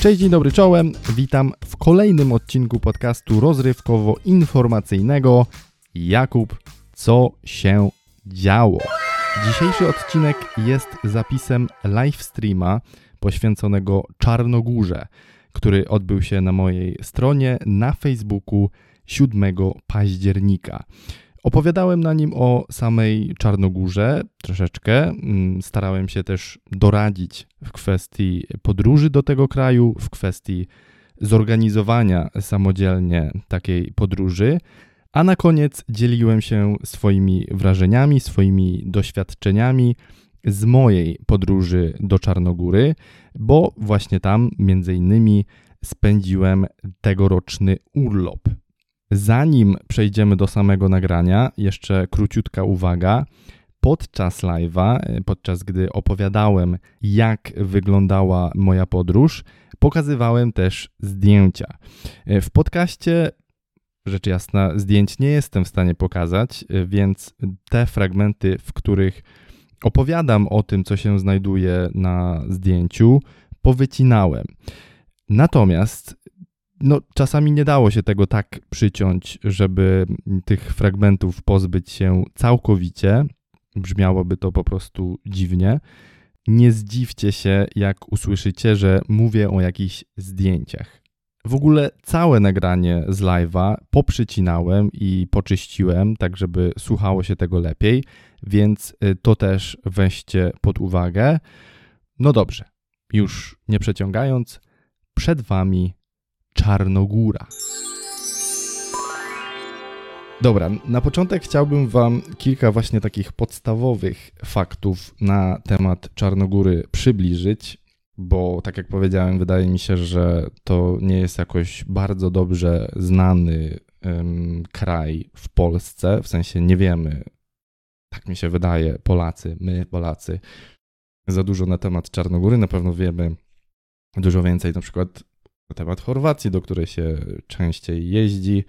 Cześć, dzień dobry, czołem. Witam w kolejnym odcinku podcastu rozrywkowo-informacyjnego. Jakub, co się działo? Dzisiejszy odcinek jest zapisem live streama poświęconego Czarnogórze, który odbył się na mojej stronie na Facebooku 7 października. Opowiadałem na nim o samej Czarnogórze troszeczkę. Mm, starałem się też doradzić w kwestii podróży do tego kraju, w kwestii zorganizowania samodzielnie takiej podróży. A na koniec dzieliłem się swoimi wrażeniami, swoimi doświadczeniami z mojej podróży do Czarnogóry, bo właśnie tam między innymi spędziłem tegoroczny urlop. Zanim przejdziemy do samego nagrania, jeszcze króciutka uwaga. Podczas live'a, podczas gdy opowiadałem, jak wyglądała moja podróż, pokazywałem też zdjęcia. W podcaście, rzecz jasna, zdjęć nie jestem w stanie pokazać, więc te fragmenty, w których opowiadam o tym, co się znajduje na zdjęciu, powycinałem. Natomiast no, czasami nie dało się tego tak przyciąć, żeby tych fragmentów pozbyć się całkowicie. Brzmiałoby to po prostu dziwnie. Nie zdziwcie się, jak usłyszycie, że mówię o jakichś zdjęciach. W ogóle całe nagranie z live'a poprzycinałem i poczyściłem, tak żeby słuchało się tego lepiej, więc y, to też weźcie pod uwagę. No dobrze, już nie przeciągając, przed Wami Czarnogóra. Dobra, na początek chciałbym Wam kilka właśnie takich podstawowych faktów na temat Czarnogóry przybliżyć, bo tak jak powiedziałem, wydaje mi się, że to nie jest jakoś bardzo dobrze znany um, kraj w Polsce, w sensie nie wiemy, tak mi się wydaje, Polacy, my Polacy, za dużo na temat Czarnogóry, na pewno wiemy dużo więcej na przykład na temat Chorwacji, do której się częściej jeździ.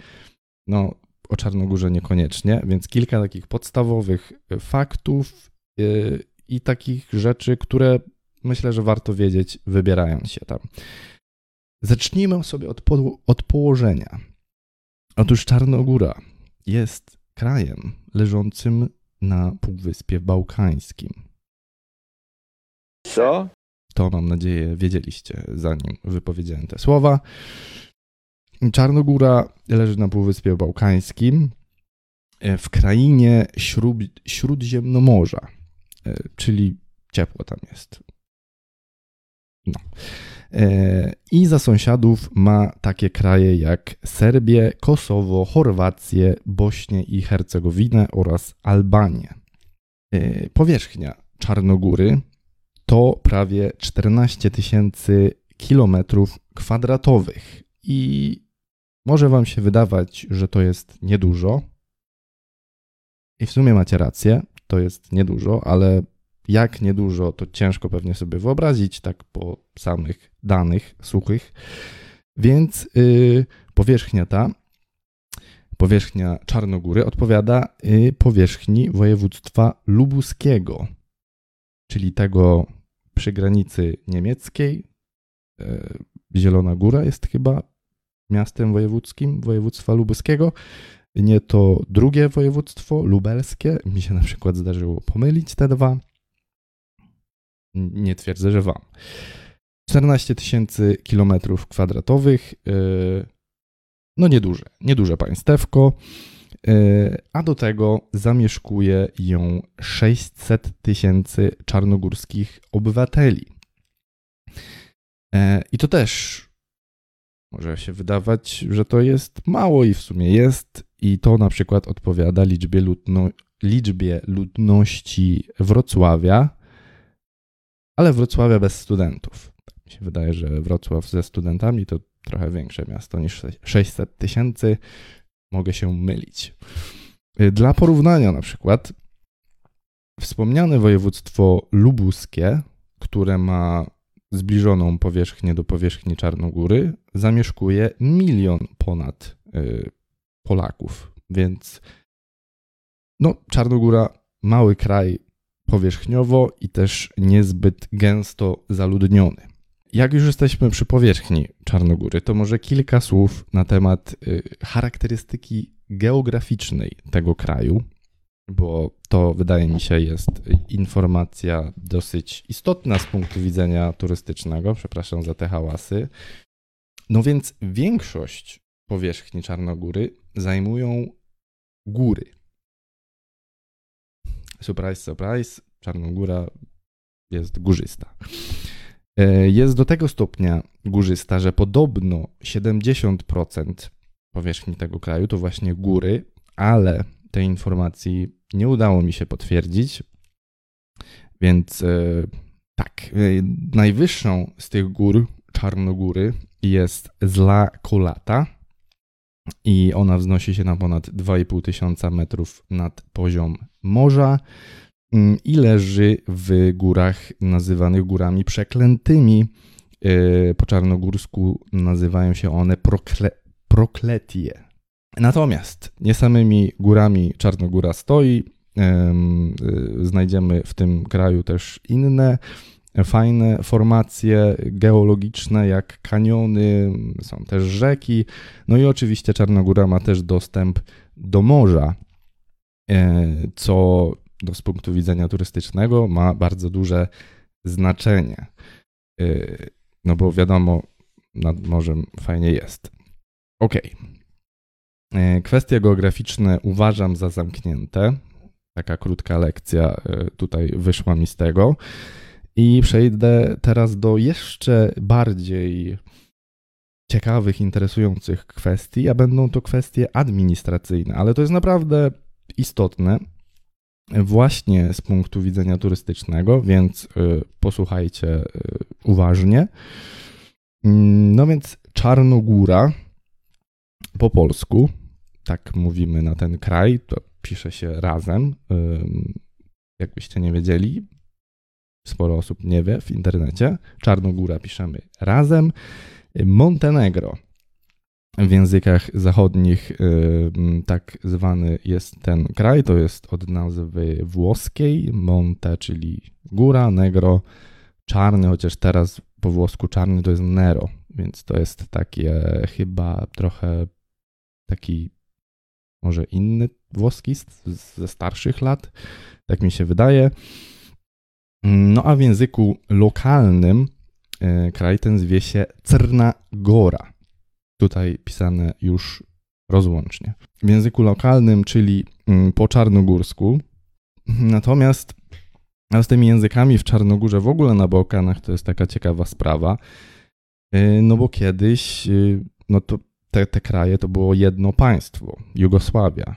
No, o Czarnogórze niekoniecznie, więc kilka takich podstawowych faktów yy, i takich rzeczy, które myślę, że warto wiedzieć, wybierając się tam. Zacznijmy sobie od, po, od położenia. Otóż Czarnogóra jest krajem leżącym na Półwyspie Bałkańskim. Co? To mam nadzieję wiedzieliście, zanim wypowiedziałem te słowa. Czarnogóra leży na Półwyspie Bałkańskim e, w krainie śród, Śródziemnomorza, e, czyli ciepło tam jest. No. E, I za sąsiadów ma takie kraje jak Serbię, Kosowo, Chorwację, Bośnię i Hercegowinę oraz Albanię. Powierzchnia Czarnogóry to prawie 14 tysięcy kilometrów kwadratowych. I może Wam się wydawać, że to jest niedużo. I w sumie macie rację, to jest niedużo, ale jak niedużo, to ciężko pewnie sobie wyobrazić, tak po samych danych suchych. Więc yy, powierzchnia ta, powierzchnia Czarnogóry odpowiada yy, powierzchni województwa lubuskiego, czyli tego przy granicy niemieckiej. E, Zielona Góra jest chyba miastem wojewódzkim województwa lubuskiego. Nie to drugie województwo, lubelskie. Mi się na przykład zdarzyło pomylić te dwa. Nie twierdzę, że wam. 14 tysięcy kilometrów kwadratowych. E, no nieduże, nieduże państewko. E, a do tego zamieszkuje ją 600 tysięcy czarnogórskich obywateli. E, I to też może się wydawać, że to jest mało i w sumie jest, i to na przykład odpowiada liczbie, ludno, liczbie ludności Wrocławia, ale Wrocławia bez studentów. Tak mi się wydaje, że Wrocław ze studentami to trochę większe miasto niż 600 tysięcy, mogę się mylić. Y, dla porównania na przykład wspomniane województwo lubuskie, które ma zbliżoną powierzchnię do powierzchni Czarnogóry, zamieszkuje milion ponad y, Polaków, więc no, Czarnogóra mały kraj powierzchniowo i też niezbyt gęsto zaludniony. Jak już jesteśmy przy powierzchni Czarnogóry, to może kilka słów na temat y, charakterystyki geograficznej tego kraju, bo to wydaje mi się jest informacja dosyć istotna z punktu widzenia turystycznego. Przepraszam za te hałasy. No więc większość powierzchni Czarnogóry zajmują góry. Surprise, surprise, Czarnogóra jest górzysta. E, jest do tego stopnia górzysta, że podobno 70% powierzchni tego kraju to właśnie góry, ale tej informacji nie udało mi się potwierdzić. Więc e, tak, e, najwyższą z tych gór, Czarnogóry, jest Zla Kolata i ona wznosi się na ponad 2,5 tysiąca metrów nad poziom morza. Mm, i leży w górach nazywanych górami przeklętymi. E, po czarnogórsku nazywają się one prokle, prokletie. Natomiast nie samymi górami Czarnogóra stoi. E, znajdziemy w tym kraju też inne fajne formacje geologiczne, jak kaniony, są też rzeki. No i oczywiście Czarnogóra ma też dostęp do morza, e, co z punktu widzenia turystycznego ma bardzo duże znaczenie. Y, no bo wiadomo, nad morzem fajnie jest. Ok. Kwestie geograficzne uważam za zamknięte. Taka krótka lekcja y, tutaj wyszła mi z tego. I przejdę teraz do jeszcze bardziej ciekawych, interesujących kwestii, a będą to kwestie administracyjne, ale to jest naprawdę istotne, właśnie z punktu widzenia turystycznego, więc y, posłuchajcie y, uważnie. Mm, no więc Czarnogóra po polsku, tak mówimy na ten kraj, to pisze się razem. Jakbyście nie wiedzieli, sporo osób nie wie w internecie. Czarnogóra piszemy razem. Montenegro w językach zachodnich y, tak zwany jest ten kraj, to jest od nazwy włoskiej, Monte, czyli góra, Negro, czarny, chociaż teraz po włosku czarny to jest Nero, więc to jest takie chyba trochę taki może inny włoski ze starszych lat, tak mi się wydaje. No a w języku lokalnym y, kraj ten zwie się Crna Gora tutaj pisane już rozłącznie. W języku lokalnym, czyli mm, po czarnogórsku. Natomiast z tymi językami w Czarnogórze, w ogóle na Bałkanach, to jest taka ciekawa sprawa. Y, no bo kiedyś, y, no to te, te kraje to było jedno państwo, Jugosławia.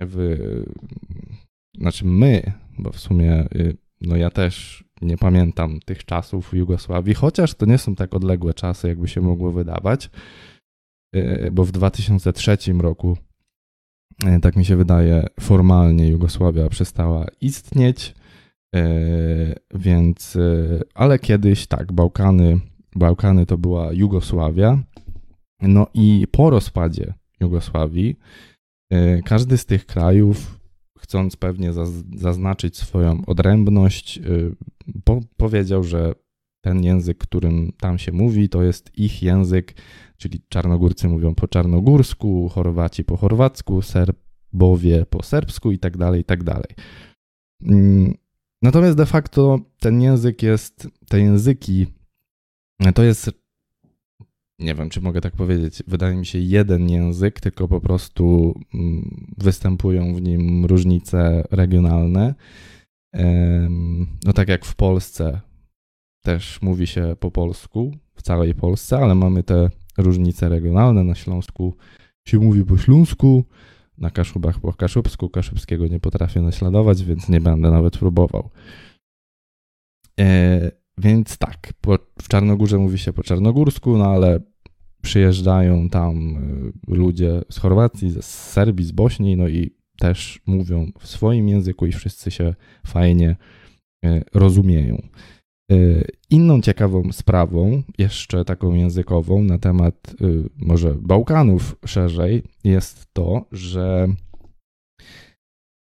W, znaczy my, bo w sumie, y, no ja też nie pamiętam tych czasów w Jugosławii, chociaż to nie są tak odległe czasy, jakby się mogło wydawać. E, bo w 2003 roku, e, tak mi się wydaje, formalnie Jugosławia przestała istnieć, e, więc, ale kiedyś tak, Bałkany, Bałkany to była Jugosławia, no i po rozpadzie Jugosławii każdy z tych krajów, chcąc pewnie zaznaczyć swoją odrębność, po powiedział, że ten język, którym tam się mówi, to jest ich język czyli Czarnogórcy mówią po czarnogórsku, Chorwaci po chorwacku, Serbowie po serbsku i tak dalej, i tak dalej. Mm, natomiast de facto ten język jest, te języki to jest, nie wiem czy mogę tak powiedzieć, wydaje mi się jeden język, tylko po prostu mm, występują w nim różnice regionalne. No tak jak w Polsce też mówi się po polsku, w całej Polsce, ale mamy te różnice regionalne. Na Śląsku się mówi po śląsku, na Kaszubach po kaszubsku. Kaszubskiego nie potrafię naśladować, więc nie będę nawet próbował. E, więc tak, po, w Czarnogórze mówi się po czarnogórsku, no ale przyjeżdżają tam e, ludzie z Chorwacji, z Serbii, z Bośni, no i też mówią w swoim języku i wszyscy się fajnie e, rozumieją. Y, inną ciekawą sprawą, jeszcze taką językową, na temat y, może Bałkanów szerzej, jest to, że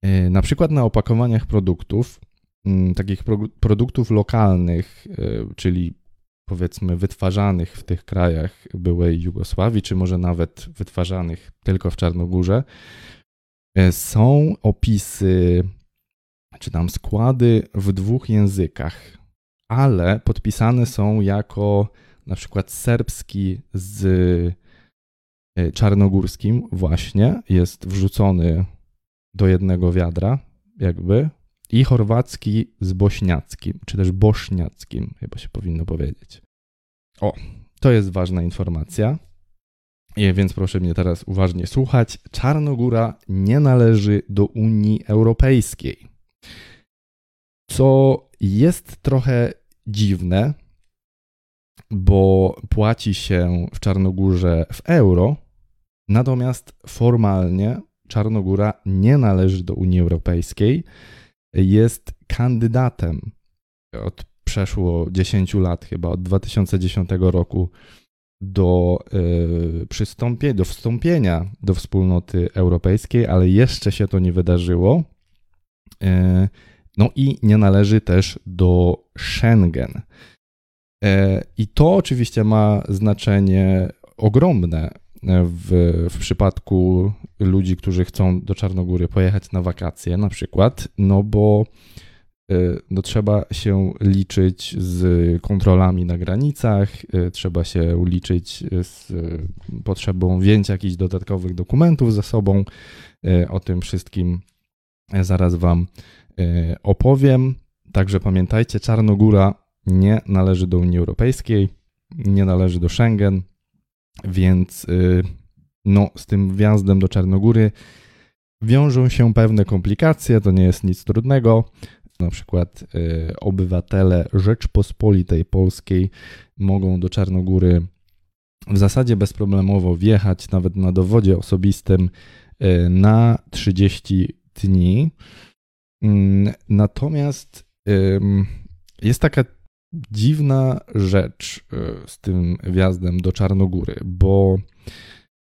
y, na przykład na opakowaniach produktów, mm, takich produktów lokalnych, czyli powiedzmy wytwarzanych w tych krajach byłej Jugosławii, czy może nawet wytwarzanych tylko w Czarnogórze, są opisy, czy tam składy w dwóch językach, ale podpisane są jako na przykład serbski z e, czarnogórskim, właśnie jest wrzucony do jednego wiadra, jakby, i chorwacki z bośniackim, czy też boszniackim, chyba się powinno powiedzieć. O, to jest ważna informacja. Więc proszę mnie teraz uważnie słuchać. Czarnogóra nie należy do Unii Europejskiej. Co jest trochę dziwne, bo płaci się w Czarnogórze w euro, natomiast formalnie Czarnogóra nie należy do Unii Europejskiej jest kandydatem od przeszło 10 lat, chyba od 2010 roku, do, yy, przystąpie, do wstąpienia do wspólnoty europejskiej, ale jeszcze się to nie wydarzyło. Yy, no i nie należy też do Schengen. Yy, I to oczywiście ma znaczenie ogromne w, w przypadku ludzi, którzy chcą do Czarnogóry pojechać na wakacje, na przykład, no bo y, no, trzeba się liczyć z kontrolami na granicach, trzeba się liczyć z potrzebą wzięcia jakichś dodatkowych dokumentów ze sobą. O tym wszystkim zaraz Wam opowiem. Także pamiętajcie, Czarnogóra nie należy do Unii Europejskiej, nie należy do Schengen, więc y, no, z tym wjazdem do Czarnogóry wiążą się pewne komplikacje, to nie jest nic trudnego. Na przykład y, obywatele Rzeczpospolitej Polskiej mogą do Czarnogóry w zasadzie bezproblemowo wjechać nawet na dowodzie osobistym y, na 30 dni. Mm, natomiast jest taka dziwna rzecz e, z tym wjazdem do Czarnogóry, bo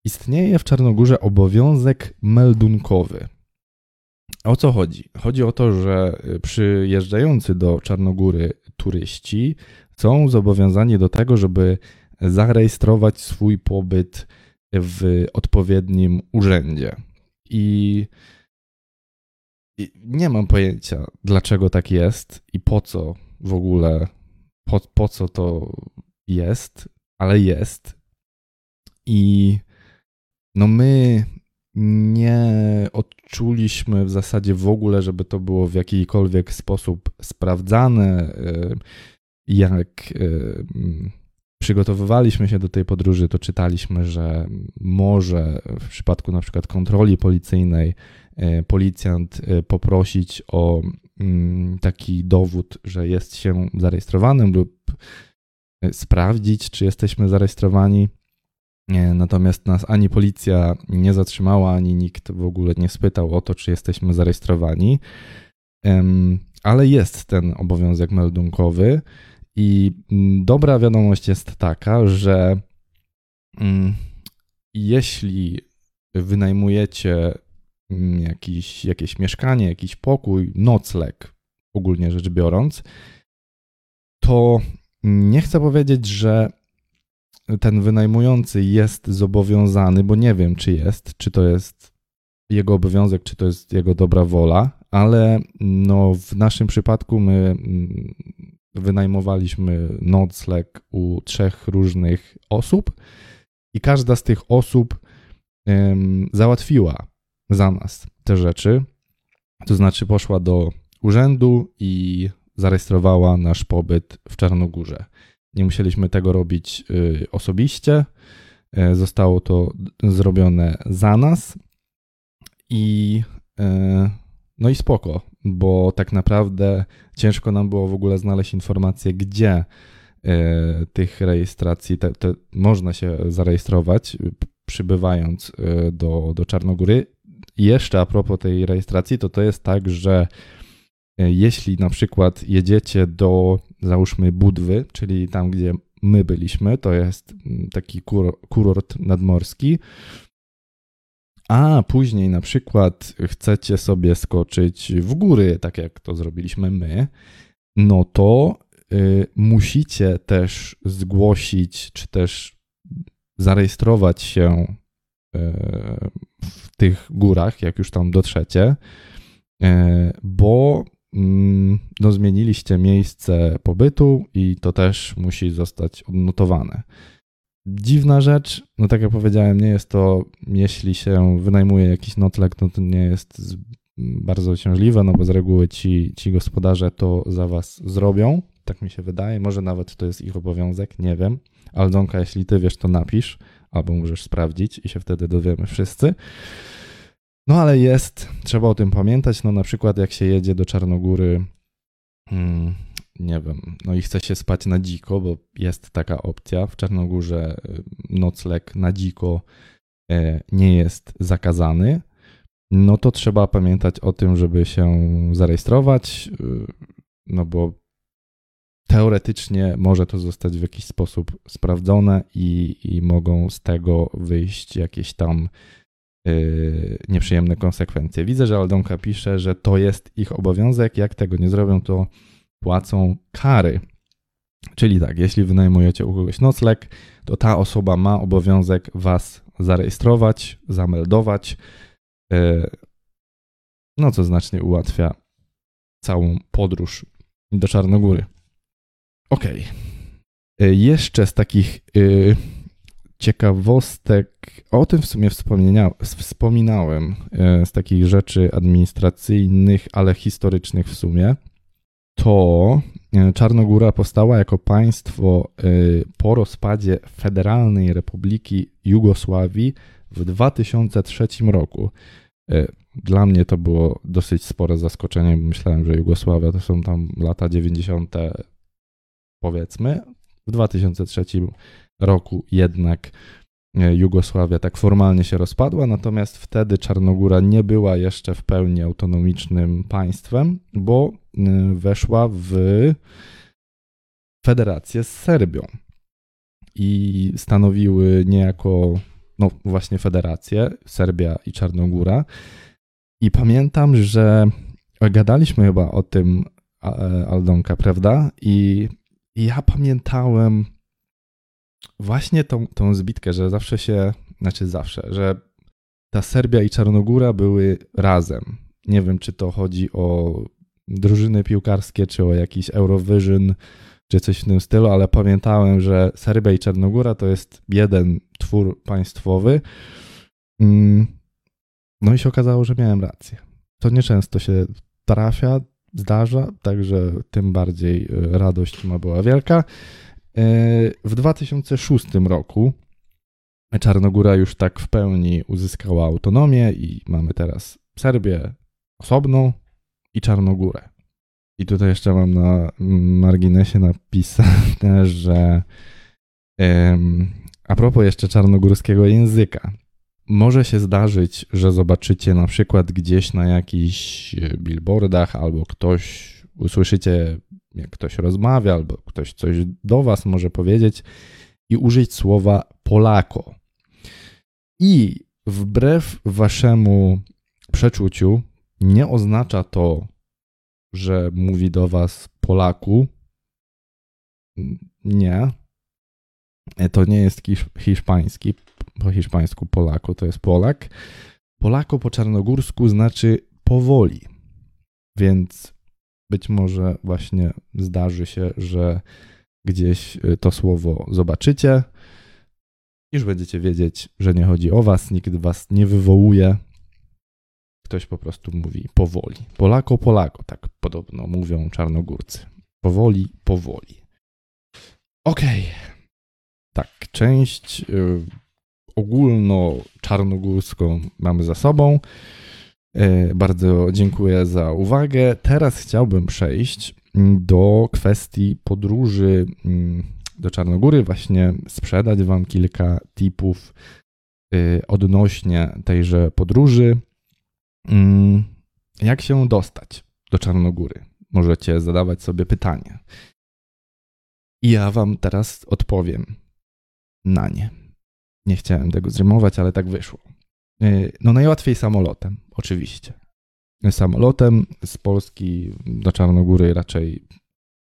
istnieje w Czarnogórze obowiązek meldunkowy. O co chodzi? Chodzi o to, że przyjeżdżający do Czarnogóry turyści są zobowiązani do tego, żeby zarejestrować swój pobyt w odpowiednim urzędzie. I nie mam pojęcia, dlaczego tak jest i po co w ogóle po, po co to jest, ale jest. I no my nie odczuliśmy w zasadzie w ogóle, żeby to było w jakikolwiek sposób sprawdzane. Y, jak y, przygotowywaliśmy się do tej podróży, to czytaliśmy, że może w przypadku na przykład kontroli policyjnej policjant poprosić o Mm, taki dowód, że jest się zarejestrowanym lub e, sprawdzić, czy jesteśmy zarejestrowani. Natomiast nas ani policja nie zatrzymała, ani nikt w ogóle nie spytał o to, czy jesteśmy zarejestrowani. Ale jest ten obowiązek meldunkowy i mm, dobra wiadomość jest taka, że mm, jeśli wynajmujecie jakiś, jakieś mieszkanie, jakiś pokój, nocleg, ogólnie rzecz biorąc, to nie chcę powiedzieć, że ten wynajmujący jest zobowiązany, bo nie wiem, czy jest, czy to jest jego obowiązek, czy to jest jego dobra wola, ale no, w naszym przypadku my mm, wynajmowaliśmy nocleg u trzech różnych osób i każda z tych osób załatwiła za nas te rzeczy. To znaczy poszła do urzędu i zarejestrowała nasz pobyt w Czarnogórze. Nie musieliśmy tego robić y, osobiście. Y, zostało to zrobione za nas i y, no i spoko, bo tak naprawdę ciężko nam było w ogóle znaleźć informację, gdzie tych rejestracji te, te można się zarejestrować, przybywając do, do Czarnogóry. Jeszcze a propos tej rejestracji, to to jest tak, że e, jeśli na przykład jedziecie do, załóżmy, Budwy, czyli tam, gdzie my byliśmy, to jest mm, taki kur, kurort nadmorski, a później na przykład chcecie sobie skoczyć w góry, tak jak to zrobiliśmy my, no to y, musicie też zgłosić, czy też zarejestrować się w tych górach, jak już tam dotrzecie, y, bo mm, no, zmieniliście miejsce pobytu i to też musi zostać odnotowane. Dziwna rzecz, no tak jak powiedziałem, nie jest to, jeśli się wynajmuje jakiś nocleg, no to nie jest bardzo uciążliwe, no bo z reguły ci, ci gospodarze to za was zrobią, tak mi się wydaje, może nawet to jest ich obowiązek, nie wiem. Aldonka, jeśli ty wiesz, to napisz, albo możesz sprawdzić i się wtedy dowiemy wszyscy. No ale jest, trzeba o tym pamiętać, no na przykład jak się jedzie do Czarnogóry, hmm, nie wiem, no i chce się spać na dziko, bo jest taka opcja. W Czarnogórze y, nocleg na dziko e, nie jest zakazany. No to trzeba pamiętać o tym, żeby się zarejestrować, y, no bo teoretycznie może to zostać w jakiś sposób sprawdzone i, i mogą z tego wyjść jakieś tam yy, nieprzyjemne konsekwencje. Widzę, że Aldonka pisze, że to jest ich obowiązek. Jak tego nie zrobią, to płacą kary. Czyli tak, jeśli wynajmujecie u kogoś nocleg, to ta osoba ma obowiązek was zarejestrować, zameldować, e, no co znacznie ułatwia całą podróż do Czarnogóry. Ok. E, jeszcze z takich y, ciekawostek, o tym w sumie wspominałem, y, z takich rzeczy administracyjnych, ale historycznych w sumie to e, Czarnogóra powstała jako państwo e, po rozpadzie Federalnej Republiki Jugosławii w 2003 roku. Dla mnie to było dosyć spore zaskoczenie, bo myślałem, że Jugosławia to są tam lata 90. powiedzmy. W 2003 roku jednak E, Jugosławia tak formalnie się rozpadła, natomiast wtedy Czarnogóra nie była jeszcze w pełni autonomicznym państwem, bo e, weszła w federację z Serbią i stanowiły niejako, no właśnie federację, Serbia i Czarnogóra. I pamiętam, że gadaliśmy chyba o tym e, Aldonka, prawda? I, ja pamiętałem właśnie tą, tą zbitkę, że zawsze się, znaczy zawsze, że ta Serbia i Czarnogóra były razem. Nie wiem, czy to chodzi o drużyny piłkarskie, czy o jakiś Eurovision, czy coś w tym stylu, ale pamiętałem, że Serbia i Czarnogóra to jest jeden twór państwowy. Mm, no i się okazało, że miałem rację. To nieczęsto się trafia, zdarza, także tym bardziej y, radość ma była wielka. E, w 2006 roku Czarnogóra już tak w pełni uzyskała autonomię i mamy teraz Serbię osobną i Czarnogórę. I tutaj jeszcze mam na marginesie napisane, że a propos jeszcze czarnogórskiego języka. Może się zdarzyć, że zobaczycie na przykład gdzieś na jakichś billboardach albo ktoś usłyszycie jak ktoś rozmawia albo ktoś coś do Was może powiedzieć i użyć słowa Polako. I wbrew Waszemu przeczuciu nie oznacza to, że mówi do Was Polaku. Nie. To nie jest hiszpański. Po hiszpańsku Polako to jest Polak. Polako po czarnogórsku znaczy powoli. Więc być może właśnie zdarzy się, że gdzieś y, to słowo zobaczycie, już będziecie wiedzieć, że nie chodzi o was, nikt was nie wywołuje. Ktoś po prostu mówi powoli. Polako, Polako, tak podobno mówią czarnogórcy. Powoli, powoli. Okej. Okay. Tak, część y, ogólno-czarnogórską mamy za sobą. E, bardzo dziękuję za uwagę. Teraz chciałbym przejść do kwestii podróży mm, do Czarnogóry, właśnie sprzedać Wam kilka tipów y, odnośnie tejże podróży. Mm, jak się dostać do Czarnogóry? Możecie zadawać sobie pytanie. I ja Wam teraz odpowiem na nie. Nie chciałem tego zrymować, ale tak wyszło. Y, no najłatwiej samolotem, oczywiście. Samolotem z Polski do Czarnogóry raczej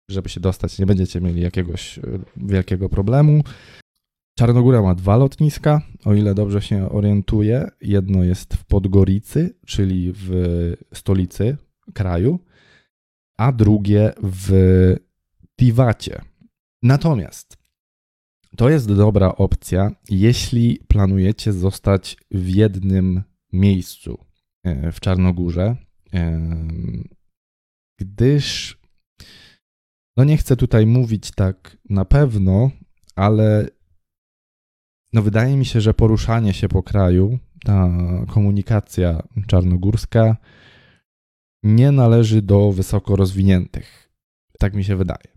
żeby się dostać, nie będziecie mieli jakiegoś wielkiego problemu. Czarnogóra ma dwa lotniska, o ile dobrze się orientuję. Jedno jest w Podgoricy, czyli w stolicy kraju, a drugie w Tiwacie. Natomiast to jest dobra opcja, jeśli planujecie zostać w jednym miejscu e, w Czarnogórze, gdyż no nie chcę tutaj mówić tak na pewno, ale no wydaje mi się, że poruszanie się po kraju, ta komunikacja czarnogórska nie należy do wysoko rozwiniętych. Tak mi się wydaje.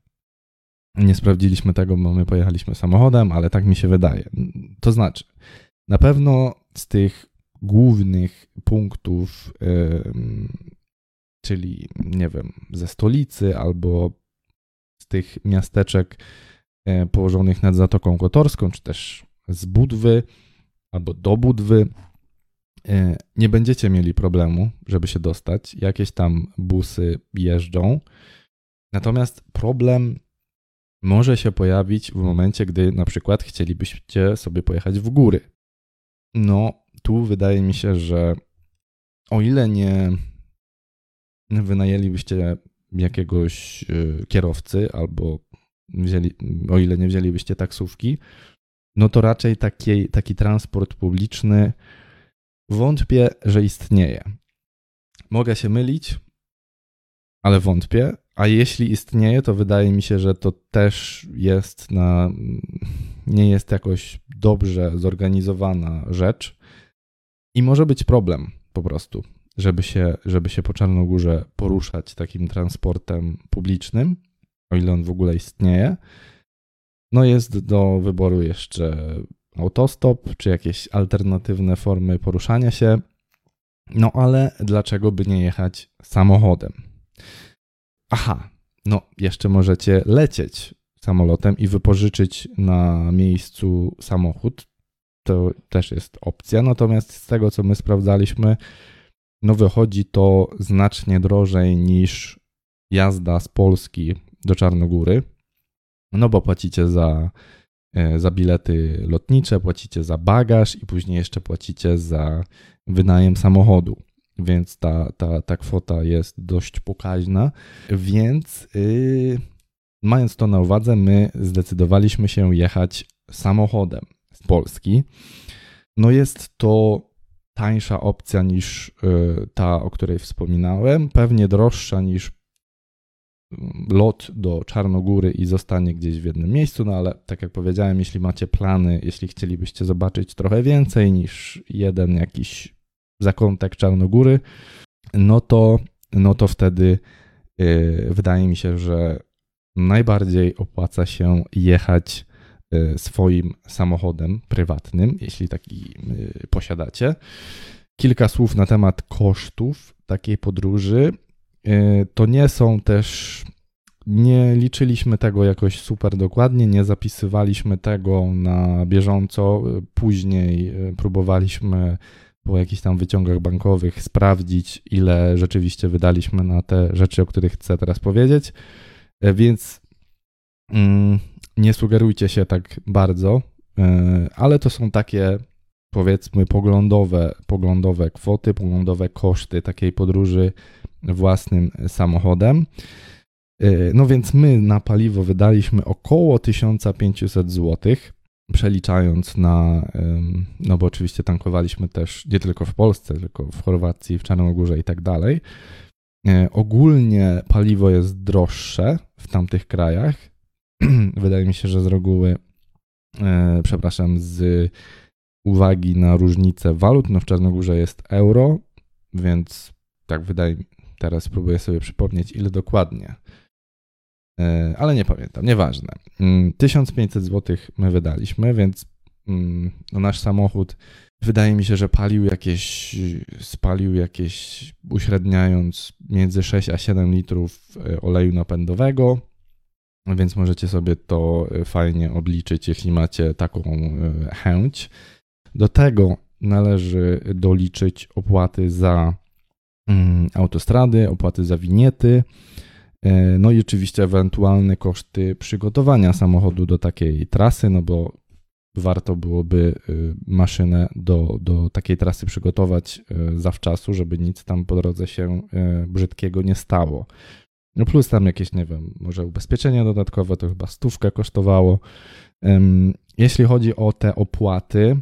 Nie sprawdziliśmy tego, bo my pojechaliśmy samochodem, ale tak mi się wydaje. To znaczy, na pewno z tych głównych punktów, czyli nie wiem, ze stolicy albo z tych miasteczek yy, położonych nad Zatoką Kotorską, czy też z Budwy albo do Budwy, yy, nie będziecie mieli problemu, żeby się dostać. Jakieś tam busy jeżdżą. Natomiast problem może się pojawić w momencie, gdy na przykład chcielibyście sobie pojechać w góry. No, tu wydaje mi się, że o ile nie wynajęlibyście jakiegoś y, kierowcy albo wzięli, o ile nie wzięlibyście taksówki, no to raczej taki, taki transport publiczny wątpię, że istnieje. Mogę się mylić, ale wątpię, a jeśli istnieje, to wydaje mi się, że to też jest na. nie jest jakoś dobrze zorganizowana rzecz. I może być problem po prostu, żeby się, żeby się po Czarnogórze poruszać takim transportem publicznym, o ile on w ogóle istnieje. No jest do wyboru jeszcze autostop, czy jakieś alternatywne formy poruszania się. No ale dlaczego by nie jechać samochodem? Aha, no jeszcze możecie lecieć samolotem i wypożyczyć na miejscu samochód. To też jest opcja. Natomiast z tego, co my sprawdzaliśmy, no wychodzi to znacznie drożej niż jazda z Polski do Czarnogóry. No bo płacicie za, e, za bilety lotnicze, płacicie za bagaż i później jeszcze płacicie za wynajem samochodu więc ta, ta, ta kwota jest dość pokaźna. Więc yy, mając to na uwadze, my zdecydowaliśmy się jechać samochodem z Polski. No jest to tańsza opcja niż yy, ta, o której wspominałem, pewnie droższa niż mm, lot do Czarnogóry i zostanie gdzieś w jednym miejscu, no ale tak jak powiedziałem, jeśli macie plany, jeśli chcielibyście zobaczyć trochę więcej niż jeden jakiś zakątek Czarnogóry, no to, no to wtedy yy, wydaje mi się, że najbardziej opłaca się jechać yy, swoim samochodem prywatnym, jeśli taki yy, posiadacie. Kilka słów na temat kosztów takiej podróży. Y, to nie są też nie liczyliśmy tego jakoś super dokładnie, nie zapisywaliśmy tego na bieżąco. Później y, próbowaliśmy po jakichś tam wyciągach bankowych sprawdzić, ile rzeczywiście wydaliśmy na te rzeczy, o których chcę teraz powiedzieć. E, więc mm, nie sugerujcie się tak bardzo, e, ale to są takie powiedzmy poglądowe, poglądowe kwoty, poglądowe koszty takiej podróży własnym samochodem. E, no więc my na paliwo wydaliśmy około 1500 złotych przeliczając na, no bo oczywiście tankowaliśmy też nie tylko w Polsce, tylko w Chorwacji, w Czarnogórze i tak dalej. E, ogólnie paliwo jest droższe w tamtych krajach. Wydaje mi się, że z reguły, e, przepraszam, z uwagi na różnicę walut, no w Czarnogórze jest euro, więc tak wydaje mi, teraz próbuję sobie przypomnieć, ile dokładnie ale nie pamiętam, nieważne. 1500 mm, zł my wydaliśmy, więc mm, no nasz samochód wydaje mi się, że palił jakieś, spalił jakieś, uśredniając między 6 a 7 litrów e, oleju napędowego, więc możecie sobie to e, fajnie obliczyć, jeśli macie taką chęć. Do tego należy doliczyć opłaty za mm, autostrady, opłaty za winiety, E, no i oczywiście ewentualne koszty przygotowania samochodu do takiej trasy, no bo warto byłoby y, maszynę do, do takiej trasy przygotować y, zawczasu, żeby nic tam po drodze się y, brzydkiego nie stało. No plus tam jakieś, nie wiem, może ubezpieczenie dodatkowe, to chyba stówkę kosztowało. Jeśli chodzi o te opłaty,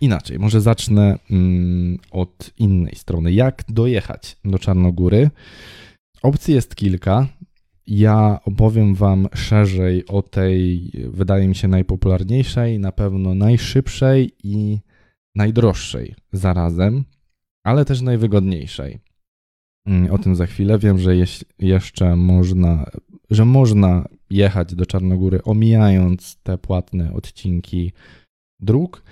inaczej, może zacznę mm, od innej strony. Jak dojechać do Czarnogóry? Opcji jest kilka. Ja opowiem Wam szerzej o tej, wydaje mi się, najpopularniejszej, na pewno najszybszej i najdroższej zarazem, ale też najwygodniejszej. Mm, o tym za chwilę. Wiem, że jeszcze można, że można jechać do Czarnogóry omijając te płatne odcinki dróg.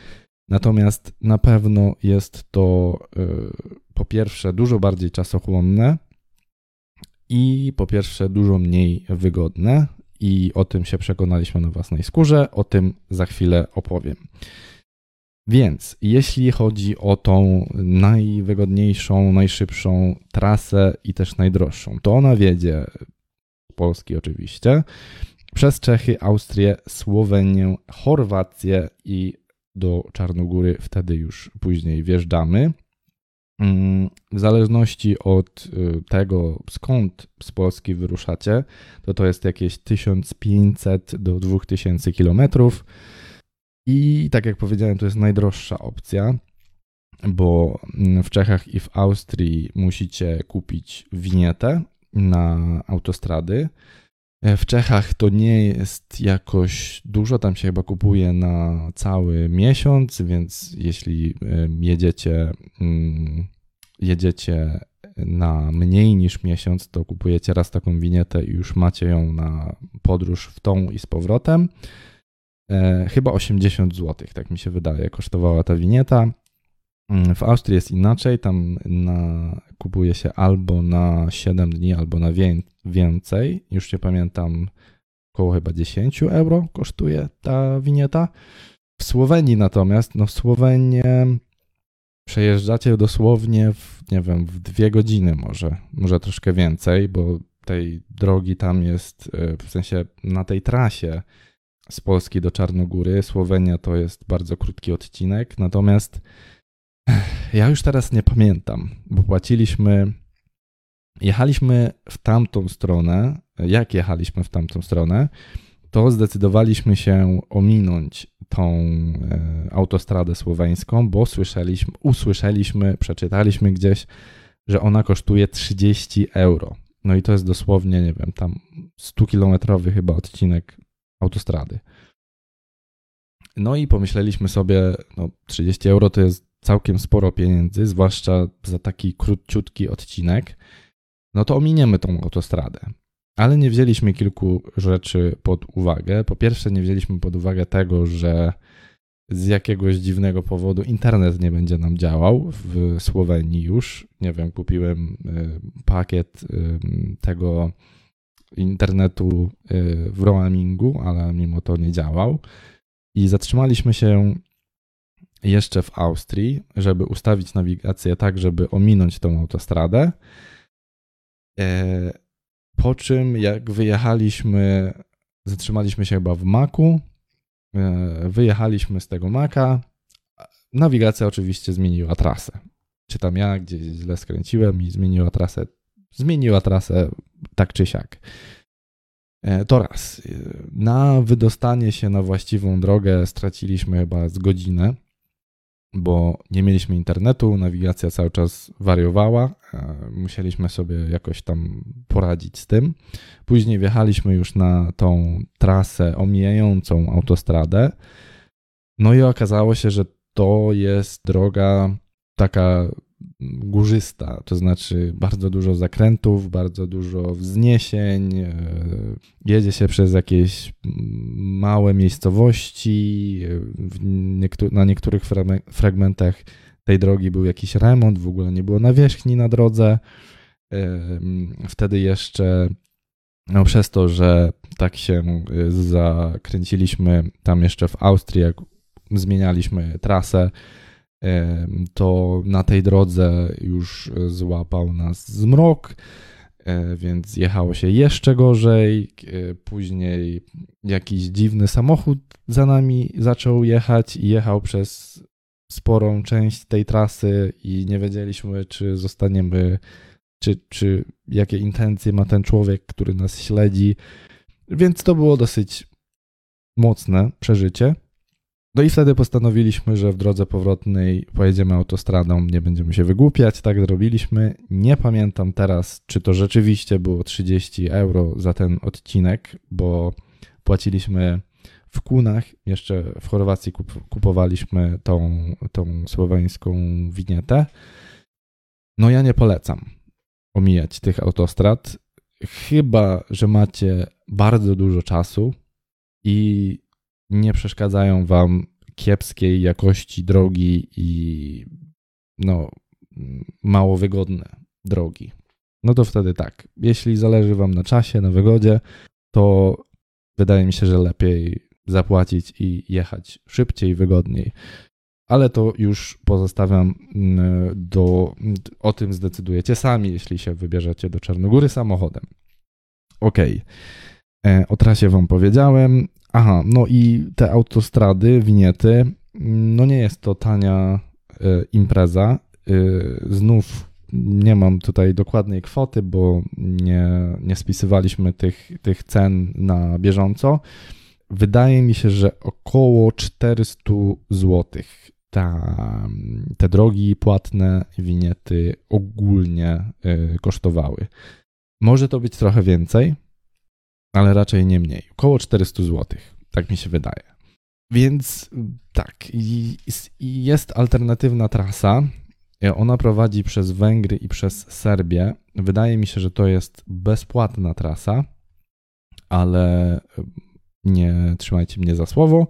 Natomiast na pewno jest to y, po pierwsze dużo bardziej czasochłonne, i po pierwsze dużo mniej wygodne i o tym się przekonaliśmy na własnej skórze, o tym za chwilę opowiem. Więc jeśli chodzi o tą najwygodniejszą, najszybszą trasę i też najdroższą, to ona wiedzie Polski oczywiście, przez Czechy, Austrię, Słowenię, Chorwację i do Czarnogóry wtedy już później wjeżdżamy. Mm, w zależności od y, tego, skąd z Polski wyruszacie, to to jest jakieś 1500 do 2000 kilometrów. I tak jak powiedziałem, to jest najdroższa opcja, bo mm, w Czechach i w Austrii musicie kupić winietę na autostrady. E, w Czechach to nie jest jakoś dużo, tam się chyba kupuje na cały miesiąc, więc jeśli jedziecie, mm, jedziecie na mniej niż miesiąc, to kupujecie raz taką winietę i już macie ją na podróż w tą i z powrotem. E, chyba 80 zł, tak mi się wydaje, kosztowała ta winieta. Mm, w Austrii jest inaczej, tam na, kupuje się albo na 7 dni, albo na więcej. Już nie pamiętam, około chyba 10 euro kosztuje ta winieta. W Słowenii natomiast, no w Słowenię przejeżdżacie dosłownie w, nie wiem, w dwie godziny może, może troszkę więcej, bo tej drogi tam jest, e, w sensie na tej trasie z Polski do Czarnogóry, Słowenia to jest bardzo krótki odcinek, natomiast ja już teraz nie pamiętam, bo płaciliśmy. Jechaliśmy w tamtą stronę. Jak jechaliśmy w tamtą stronę, to zdecydowaliśmy się ominąć tą e, autostradę słoweńską, bo słyszeliśmy, usłyszeliśmy, przeczytaliśmy gdzieś, że ona kosztuje 30 euro. No i to jest dosłownie, nie wiem, tam 100-kilometrowy chyba odcinek autostrady. No i pomyśleliśmy sobie, no 30 euro to jest całkiem sporo pieniędzy, zwłaszcza za taki króciutki odcinek, no to ominiemy tą autostradę. Ale nie wzięliśmy kilku rzeczy pod uwagę. Po pierwsze, nie wzięliśmy pod uwagę tego, że z jakiegoś dziwnego powodu internet nie będzie nam działał w Słowenii już. Nie wiem, kupiłem y, pakiet y, tego internetu y, w roamingu, ale mimo to nie działał. I zatrzymaliśmy się jeszcze w Austrii, żeby ustawić nawigację tak, żeby ominąć tą autostradę. E, po czym, jak wyjechaliśmy, zatrzymaliśmy się chyba w Maku, e, wyjechaliśmy z tego Maka. Nawigacja oczywiście zmieniła trasę. Czy tam ja gdzieś źle skręciłem i zmieniła trasę. Zmieniła trasę tak czy siak. E, to raz. Na wydostanie się na właściwą drogę straciliśmy chyba z godzinę bo nie mieliśmy internetu, nawigacja cały czas wariowała, e, musieliśmy sobie jakoś tam poradzić z tym. Później wjechaliśmy już na tą trasę omijającą autostradę, no i okazało się, że to jest droga taka górzysta, to znaczy bardzo dużo zakrętów, bardzo dużo wzniesień, e, jedzie się przez jakieś małe miejscowości, e, na niektórych fragmentach tej drogi był jakiś remont, w ogóle nie było nawierzchni na drodze. E, wtedy jeszcze, no przez to, że tak się zakręciliśmy tam jeszcze w Austrii, jak zmienialiśmy trasę, to na tej drodze już złapał nas zmrok. e, więc jechało się jeszcze gorzej. E, później jakiś dziwny samochód za nami zaczął jechać i jechał przez sporą część tej trasy i nie wiedzieliśmy, czy zostaniemy, czy, czy jakie intencje ma ten człowiek, który nas śledzi. Więc to było dosyć mocne przeżycie. No i wtedy postanowiliśmy, że w drodze powrotnej pojedziemy autostradą, nie będziemy się wygłupiać, tak zrobiliśmy. Nie pamiętam teraz, czy to rzeczywiście było 30 euro za ten odcinek, bo płaciliśmy w kunach, jeszcze w Chorwacji kup kupowaliśmy tą, tą słoweńską winietę. No ja nie polecam omijać tych autostrad, chyba, że macie bardzo dużo czasu i nie przeszkadzają wam kiepskiej jakości drogi i no, mało wygodne drogi. No to wtedy tak. Jeśli zależy wam na czasie, na wygodzie, to wydaje mi się, że lepiej zapłacić i jechać szybciej, wygodniej. Ale to już pozostawiam mm, do. O tym zdecydujecie sami, jeśli się wybierzecie do Czarnogóry samochodem. Ok. E, o trasie Wam powiedziałem. Aha, no i te autostrady, winiety, no nie jest to tania e, impreza. E, znów nie mam tutaj dokładnej kwoty, bo nie, nie spisywaliśmy tych, tych cen na bieżąco. Wydaje mi się, że około 400 zł ta, te drogi płatne winiety ogólnie kosztowały. Może to być trochę więcej, ale raczej nie mniej. Około 400 zł, tak mi się wydaje. Więc tak, jest alternatywna trasa. Ona prowadzi przez Węgry i przez Serbię. Wydaje mi się, że to jest bezpłatna trasa, ale nie trzymajcie mnie za słowo.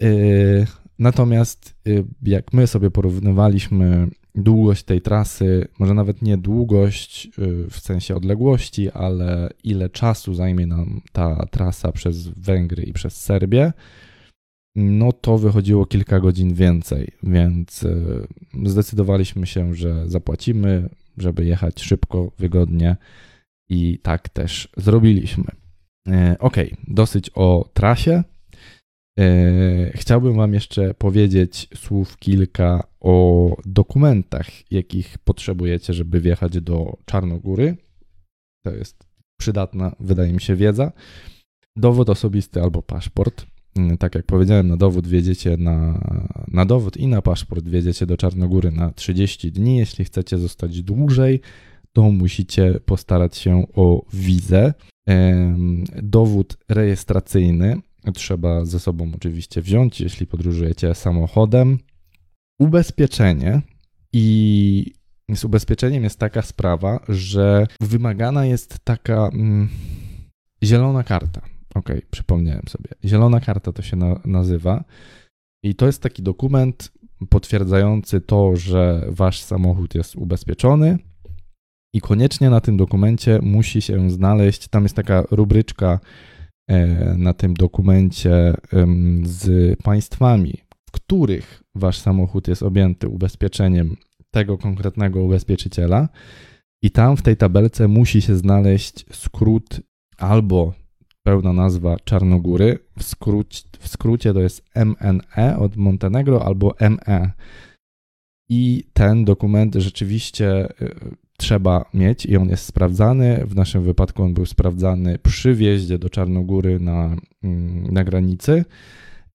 Yy, natomiast yy, jak my sobie porównywaliśmy długość tej trasy, może nawet nie długość y, w sensie odległości, ale ile czasu zajmie nam ta trasa przez Węgry i przez Serbię, no to wychodziło kilka godzin więcej, więc y, zdecydowaliśmy się, że zapłacimy, żeby jechać szybko, wygodnie i tak też zrobiliśmy. E, ok, dosyć o trasie. E, chciałbym Wam jeszcze powiedzieć słów kilka o dokumentach, jakich potrzebujecie, żeby wjechać do Czarnogóry. To jest przydatna, wydaje mi się, wiedza. Dowód osobisty albo paszport. Mm, tak jak powiedziałem, na dowód wjedziecie na, na dowód i na paszport wjedziecie do Czarnogóry na 30 dni. Jeśli chcecie zostać dłużej, to musicie postarać się o wizę. Dowód rejestracyjny trzeba ze sobą oczywiście wziąć, jeśli podróżujecie samochodem. Ubezpieczenie i z ubezpieczeniem jest taka sprawa, że wymagana jest taka mm, zielona karta. Ok, przypomniałem sobie. Zielona karta to się na, nazywa. I to jest taki dokument potwierdzający to, że wasz samochód jest ubezpieczony. I koniecznie na tym dokumencie musi się znaleźć, tam jest taka rubryczka na tym dokumencie z państwami, w których wasz samochód jest objęty ubezpieczeniem tego konkretnego ubezpieczyciela. I tam w tej tabelce musi się znaleźć skrót albo pełna nazwa Czarnogóry, w, skrócie, w skrócie to jest MNE od Montenegro albo ME. I ten dokument rzeczywiście y, trzeba mieć i on jest sprawdzany. W naszym wypadku on był sprawdzany przy wjeździe do Czarnogóry na, mm, na granicy.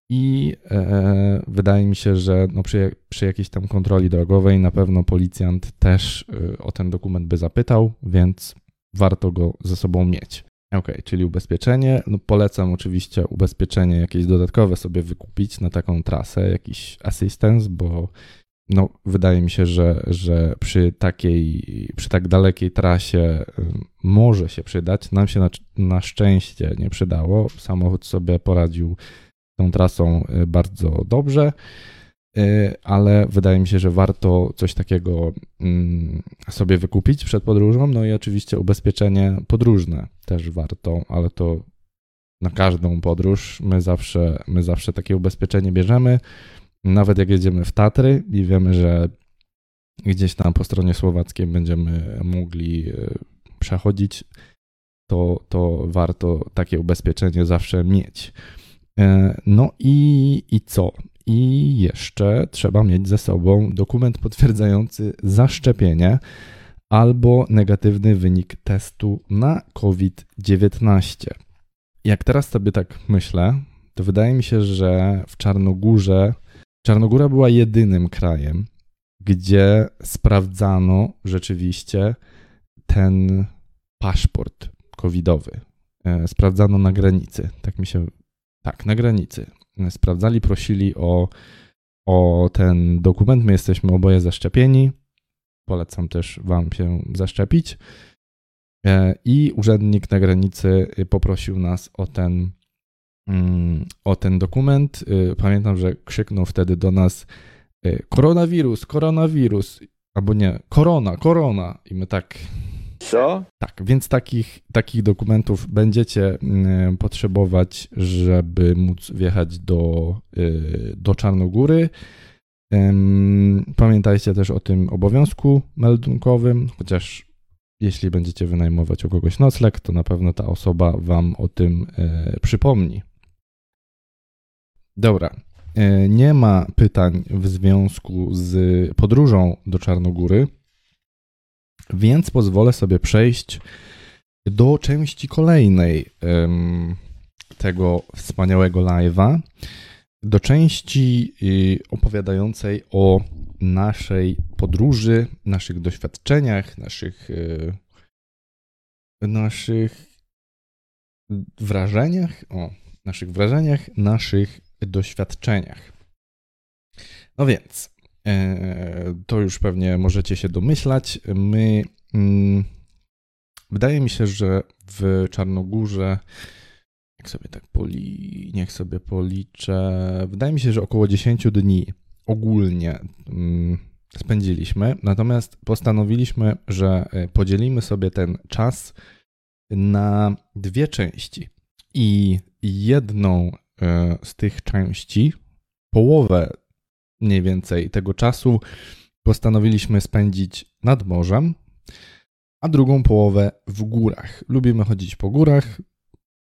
I e, wydaje mi się, że no przy, przy jakiejś tam kontroli drogowej na pewno policjant też y, o ten dokument by zapytał, więc warto go ze sobą mieć. Ok, czyli ubezpieczenie. No polecam oczywiście ubezpieczenie jakieś dodatkowe sobie wykupić na taką trasę, jakiś assistance, bo no, wydaje mi się, że, że przy takiej, przy tak dalekiej trasie może się przydać. Nam się na, na szczęście nie przydało. Samochód sobie poradził tą trasą y, bardzo dobrze, y, ale wydaje mi się, że warto coś takiego sobie wykupić przed podróżą. No i oczywiście ubezpieczenie podróżne też warto, ale to na każdą podróż my zawsze, my zawsze takie ubezpieczenie bierzemy. Nawet jak jedziemy w Tatry i wiemy, że gdzieś tam po stronie słowackiej będziemy mogli e, przechodzić, to, to warto takie ubezpieczenie zawsze mieć. E, no i, i co? I jeszcze trzeba mieć ze sobą dokument potwierdzający zaszczepienie albo negatywny wynik testu na COVID-19. Jak teraz sobie tak myślę, to wydaje mi się, że w Czarnogórze Czarnogóra była jedynym krajem, gdzie sprawdzano rzeczywiście ten paszport covidowy. E, sprawdzano na granicy, tak mi się. Tak, na granicy. Sprawdzali, prosili o, o ten dokument. My jesteśmy oboje zaszczepieni. Polecam też Wam się zaszczepić. E, I urzędnik na granicy poprosił nas o ten, o ten dokument. E, pamiętam, że krzyknął wtedy do nas koronawirus, koronawirus, albo nie, korona, korona. I my tak, co? Tak, więc takich, takich dokumentów będziecie mm, potrzebować, żeby móc wjechać do, y, do Czarnogóry. Pamiętajcie też o tym obowiązku meldunkowym, chociaż jeśli będziecie wynajmować u kogoś nocleg, to na pewno ta osoba wam o tym e, przypomni. Dobra. E, nie ma pytań w związku z podróżą do Czarnogóry. Więc pozwolę sobie przejść do części kolejnej tego wspaniałego live'a, do części y, opowiadającej o naszej podróży, naszych doświadczeniach, naszych, y, naszych wrażeniach, o, naszych wrażeniach, naszych doświadczeniach. No więc, E, to już pewnie możecie się domyślać. My, mm, wydaje mi się, że w Czarnogórze, jak sobie tak poli, niech sobie policzę, wydaje mi się, że około 10 dni ogólnie mm, spędziliśmy. Natomiast postanowiliśmy, że e, podzielimy sobie ten czas na dwie części. I jedną z tych części, połowę mniej więcej tego czasu postanowiliśmy spędzić nad morzem, a drugą połowę w górach. Lubimy chodzić po górach.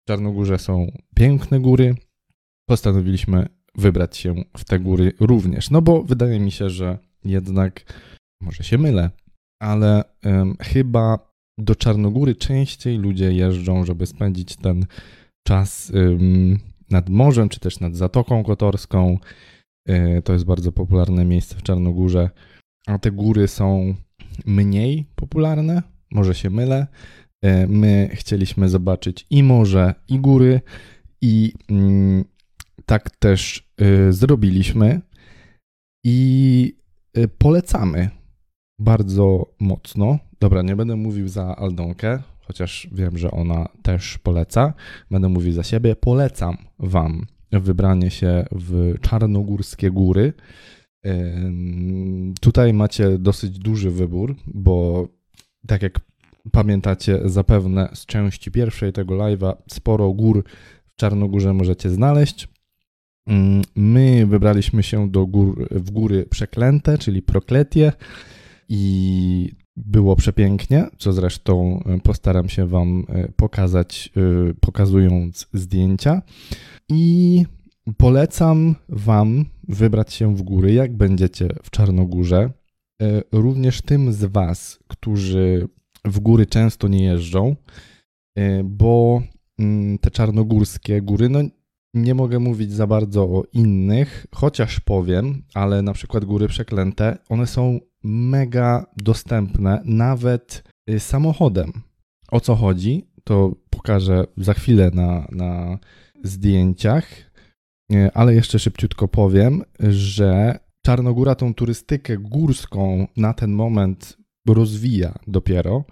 W Czarnogórze są piękne góry. Postanowiliśmy wybrać się w te góry również. No bo wydaje mi się, że jednak, może się mylę, ale chyba do Czarnogóry częściej ludzie jeżdżą, żeby spędzić ten czas nad morzem, czy też nad Zatoką Kotorską, E, to jest bardzo popularne miejsce w Czarnogórze, a te góry są mniej popularne, może się mylę. E, my chcieliśmy zobaczyć i morze, i góry, i mm, tak też e, zrobiliśmy. I polecamy bardzo mocno. Dobra, nie będę mówił za Aldonkę, chociaż wiem, że ona też poleca. Będę mówił za siebie. Polecam Wam wybranie się w czarnogórskie góry. Tutaj macie dosyć duży wybór, bo tak jak pamiętacie zapewne z części pierwszej tego live'a, sporo gór w Czarnogórze możecie znaleźć. My wybraliśmy się do gór, w góry przeklęte, czyli prokletie i było przepięknie, co zresztą postaram się Wam pokazać, pokazując zdjęcia. I polecam Wam wybrać się w góry, jak będziecie w Czarnogórze. E, również tym z Was, którzy w góry często nie jeżdżą, e, bo mm, te czarnogórskie góry, no nie mogę mówić za bardzo o innych, chociaż powiem, ale na przykład góry przeklęte, one są mega dostępne nawet y, samochodem. O co chodzi, to pokażę za chwilę na, na zdjęciach, e, ale jeszcze szybciutko powiem, że Czarnogóra tą turystykę górską na ten moment rozwija dopiero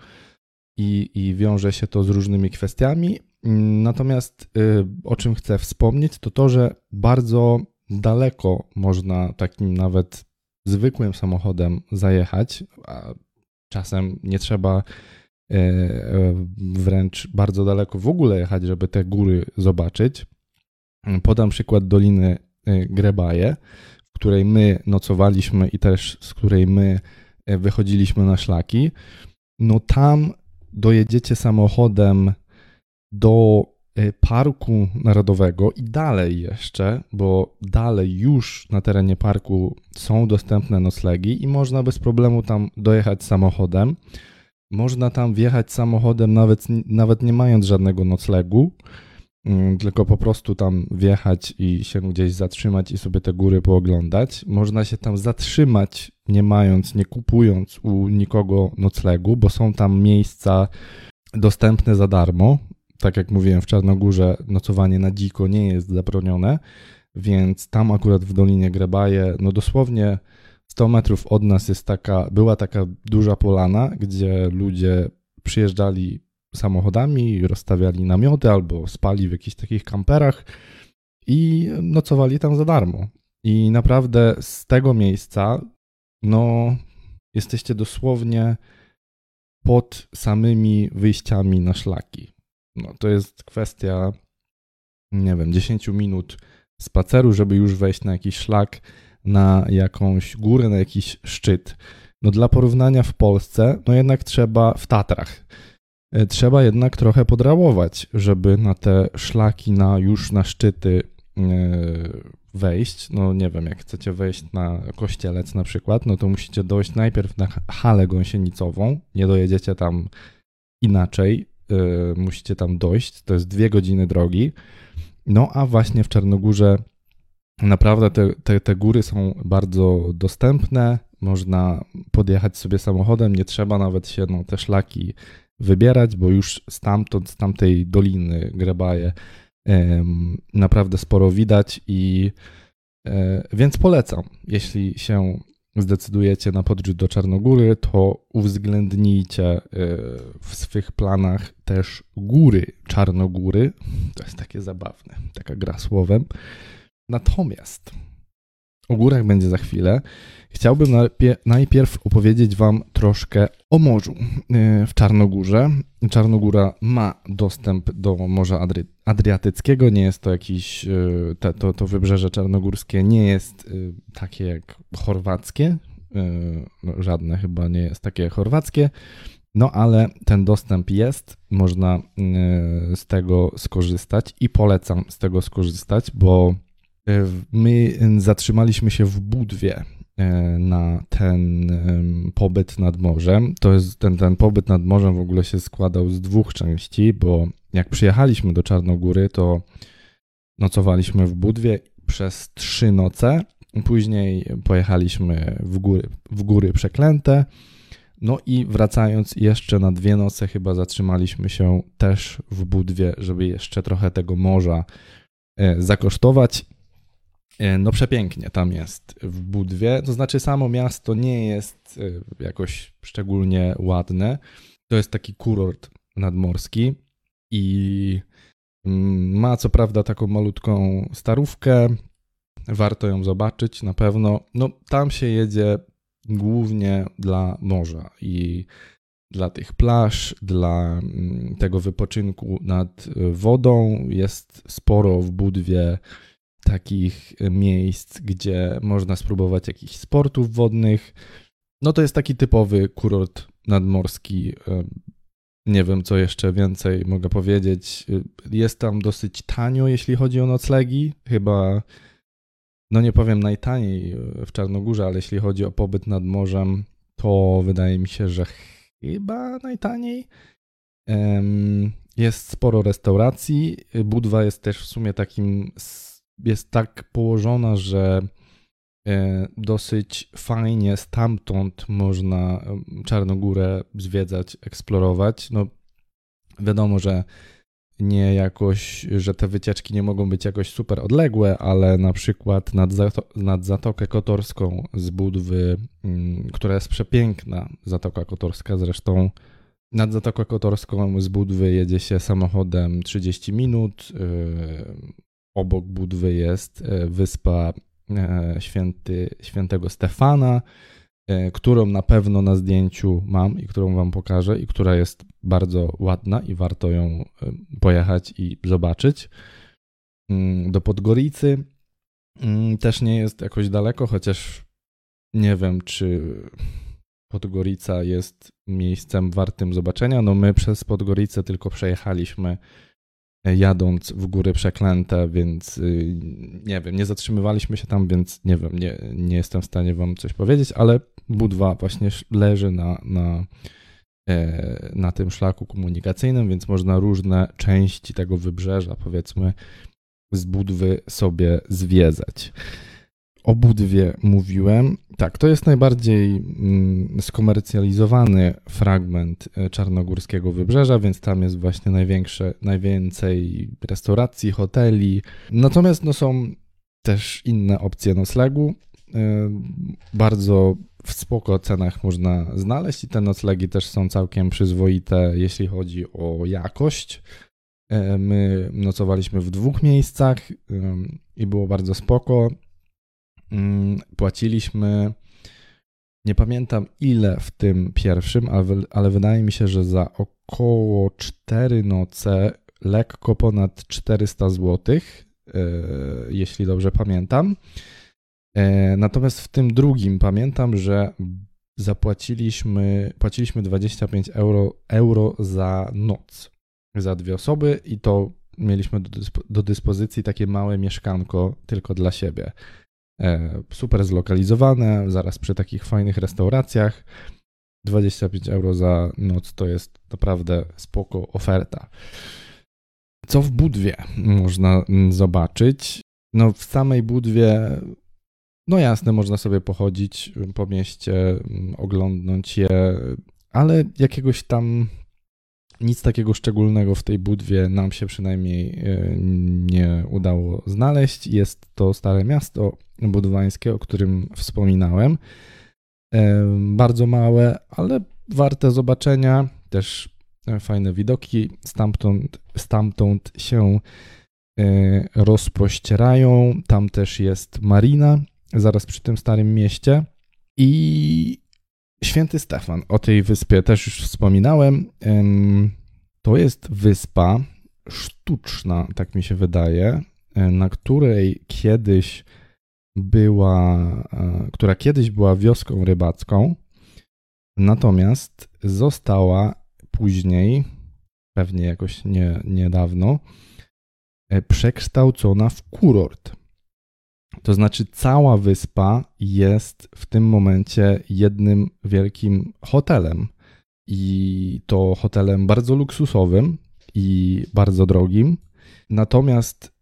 i, i wiąże się to z różnymi kwestiami. Natomiast e, o czym chcę wspomnieć, to to, że bardzo daleko można takim nawet zwykłym samochodem zajechać, a czasem nie trzeba E, e, wręcz bardzo daleko w ogóle jechać, żeby te góry zobaczyć. Podam przykład Doliny Grebaje, w której my nocowaliśmy i też z której my wychodziliśmy na szlaki. No tam dojedziecie samochodem do y, Parku Narodowego i dalej jeszcze, bo dalej już na terenie parku są dostępne noclegi i można bez problemu tam dojechać samochodem. Można tam wjechać samochodem nawet, nawet nie mając żadnego noclegu, mm, tylko po prostu tam wjechać i się gdzieś zatrzymać i sobie te góry pooglądać. Można się tam zatrzymać, nie mając, nie kupując u nikogo noclegu, bo są tam miejsca dostępne za darmo. Tak jak mówiłem, w Czarnogórze nocowanie na dziko nie jest zabronione, więc tam akurat w Dolinie Grebaje, no dosłownie 100 metrów od nas jest taka, była taka duża polana, gdzie ludzie przyjeżdżali samochodami, rozstawiali namioty albo spali w jakichś takich kamperach i nocowali tam za darmo. I naprawdę z tego miejsca, no, jesteście dosłownie pod samymi wyjściami na szlaki. No, to jest kwestia, nie wiem, 10 minut spaceru, żeby już wejść na jakiś szlak na jakąś górę, na jakiś szczyt. No dla porównania w Polsce, no jednak trzeba w Tatrach. E, trzeba jednak trochę podrałować, żeby na te szlaki, na już na szczyty e, wejść. No nie wiem, jak chcecie wejść na Kościelec na przykład, no to musicie dojść najpierw na halę gąsienicową. Nie dojedziecie tam inaczej. E, musicie tam dojść. To jest dwie godziny drogi. No a właśnie w Czarnogórze Naprawdę te, te, te góry są bardzo dostępne. Można podjechać sobie samochodem, nie trzeba nawet się no, te szlaki wybierać, bo już stamtąd, z tamtej doliny Grebaje naprawdę sporo widać i e, więc polecam. Jeśli się zdecydujecie na podróż do Czarnogóry, to uwzględnijcie e, w swych planach też góry Czarnogóry. To jest takie zabawne, taka gra słowem. Natomiast o górach będzie za chwilę. Chciałbym najpierw opowiedzieć Wam troszkę o morzu y, w Czarnogórze. Czarnogóra ma dostęp do Morza Adri Adriatyckiego. Nie jest to jakiś, y, te, to, to wybrzeże czarnogórskie nie jest y, takie jak chorwackie. Żadne chyba nie jest takie chorwackie. No ale ten dostęp jest, można z tego skorzystać i polecam z tego skorzystać, bo my zatrzymaliśmy się w Budwie na ten pobyt nad morzem. To jest ten, ten pobyt nad morzem w ogóle się składał z dwóch części, bo jak przyjechaliśmy do Czarnogóry, to nocowaliśmy w Budwie przez trzy noce. Później pojechaliśmy w góry, w góry przeklęte. No i wracając jeszcze na dwie noce, chyba zatrzymaliśmy się też w Budwie, żeby jeszcze trochę tego morza e, zakosztować. E, no przepięknie tam jest w Budwie, to znaczy samo miasto nie jest e, jakoś szczególnie ładne. To jest taki kurort nadmorski i mm, ma co prawda taką malutką starówkę. Warto ją zobaczyć na pewno. No tam się jedzie głównie dla morza i dla tych plaż, dla mm, tego wypoczynku nad wodą. Jest sporo w Budwie takich miejsc, gdzie można spróbować jakichś sportów wodnych. No to jest taki typowy kurort nadmorski. Nie wiem, co jeszcze więcej mogę powiedzieć. Jest tam dosyć tanio, jeśli chodzi o noclegi. Chyba, no nie powiem najtaniej w Czarnogórze, ale jeśli chodzi o pobyt nad morzem, to wydaje mi się, że chyba najtaniej. Jest sporo restauracji. Budwa jest też w sumie takim jest tak położona, że e, dosyć fajnie stamtąd można Czarnogórę zwiedzać, eksplorować. No, wiadomo, że nie jakoś, że te wycieczki nie mogą być jakoś super odległe, ale na przykład nad, Zato nad Zatokę Kotorską z Budwy, mm, która jest przepiękna, Zatoka Kotorska zresztą, nad Zatokę Kotorską z Budwy jedzie się samochodem 30 minut, y, obok Budwy jest e, wyspa e, święty, świętego Stefana, e, którą na pewno na zdjęciu mam i którą Wam pokażę, i która jest bardzo ładna i warto ją pojechać i zobaczyć. Mm, do Podgoricy mm, też nie jest jakoś daleko, chociaż nie wiem, czy Podgorica jest miejscem wartym zobaczenia. No my przez Podgoricę tylko przejechaliśmy jadąc w góry przeklęte, więc y, nie wiem, nie zatrzymywaliśmy się tam, więc nie wiem, nie, nie jestem w stanie wam coś powiedzieć, ale Budwa właśnie leży na, na, e, na tym szlaku komunikacyjnym, więc można różne części tego wybrzeża, powiedzmy, z Budwy sobie zwiedzać. O Budwie mówiłem. Tak, to jest najbardziej mm, skomercjalizowany fragment e, czarnogórskiego wybrzeża, więc tam jest właśnie największe, najwięcej restauracji, hoteli. Natomiast no, są też inne opcje noclegu. E, bardzo w spoko cenach można znaleźć i te noclegi też są całkiem przyzwoite, jeśli chodzi o jakość. E, my nocowaliśmy w dwóch miejscach i było bardzo spoko. Mm, płaciliśmy, nie pamiętam ile w tym pierwszym, ale, wydaje mi się, że za około 4 noce lekko ponad 400 zł, e, jeśli dobrze pamiętam. E, natomiast w tym drugim pamiętam, że zapłaciliśmy, płaciliśmy 25 euro, euro za noc, za dwie osoby i to mieliśmy do, dyspo, do dyspozycji takie małe mieszkanko tylko dla siebie. E, super zlokalizowane, zaraz przy takich fajnych restauracjach. 25 euro za noc to jest naprawdę spoko oferta. Co w Budwie można zobaczyć? No w samej Budwie, no jasne, można sobie pochodzić po mieście, oglądnąć je, ale jakiegoś tam nic takiego szczególnego w tej budwie nam się przynajmniej e, nie udało znaleźć. Jest to stare miasto budwańskie, o którym wspominałem. E, bardzo małe, ale warte zobaczenia. Też e, fajne widoki stamtąd, stamtąd się rozpościerają. Tam też jest marina, zaraz przy tym starym mieście. I Święty Stefan, o tej wyspie też już wspominałem. To jest wyspa sztuczna, tak mi się wydaje, na której kiedyś była, e, która kiedyś była wioską rybacką, natomiast została później, pewnie jakoś nie, niedawno, e, przekształcona w kurort. To znaczy, cała wyspa jest w tym momencie jednym wielkim hotelem. I to hotelem bardzo luksusowym i bardzo drogim, natomiast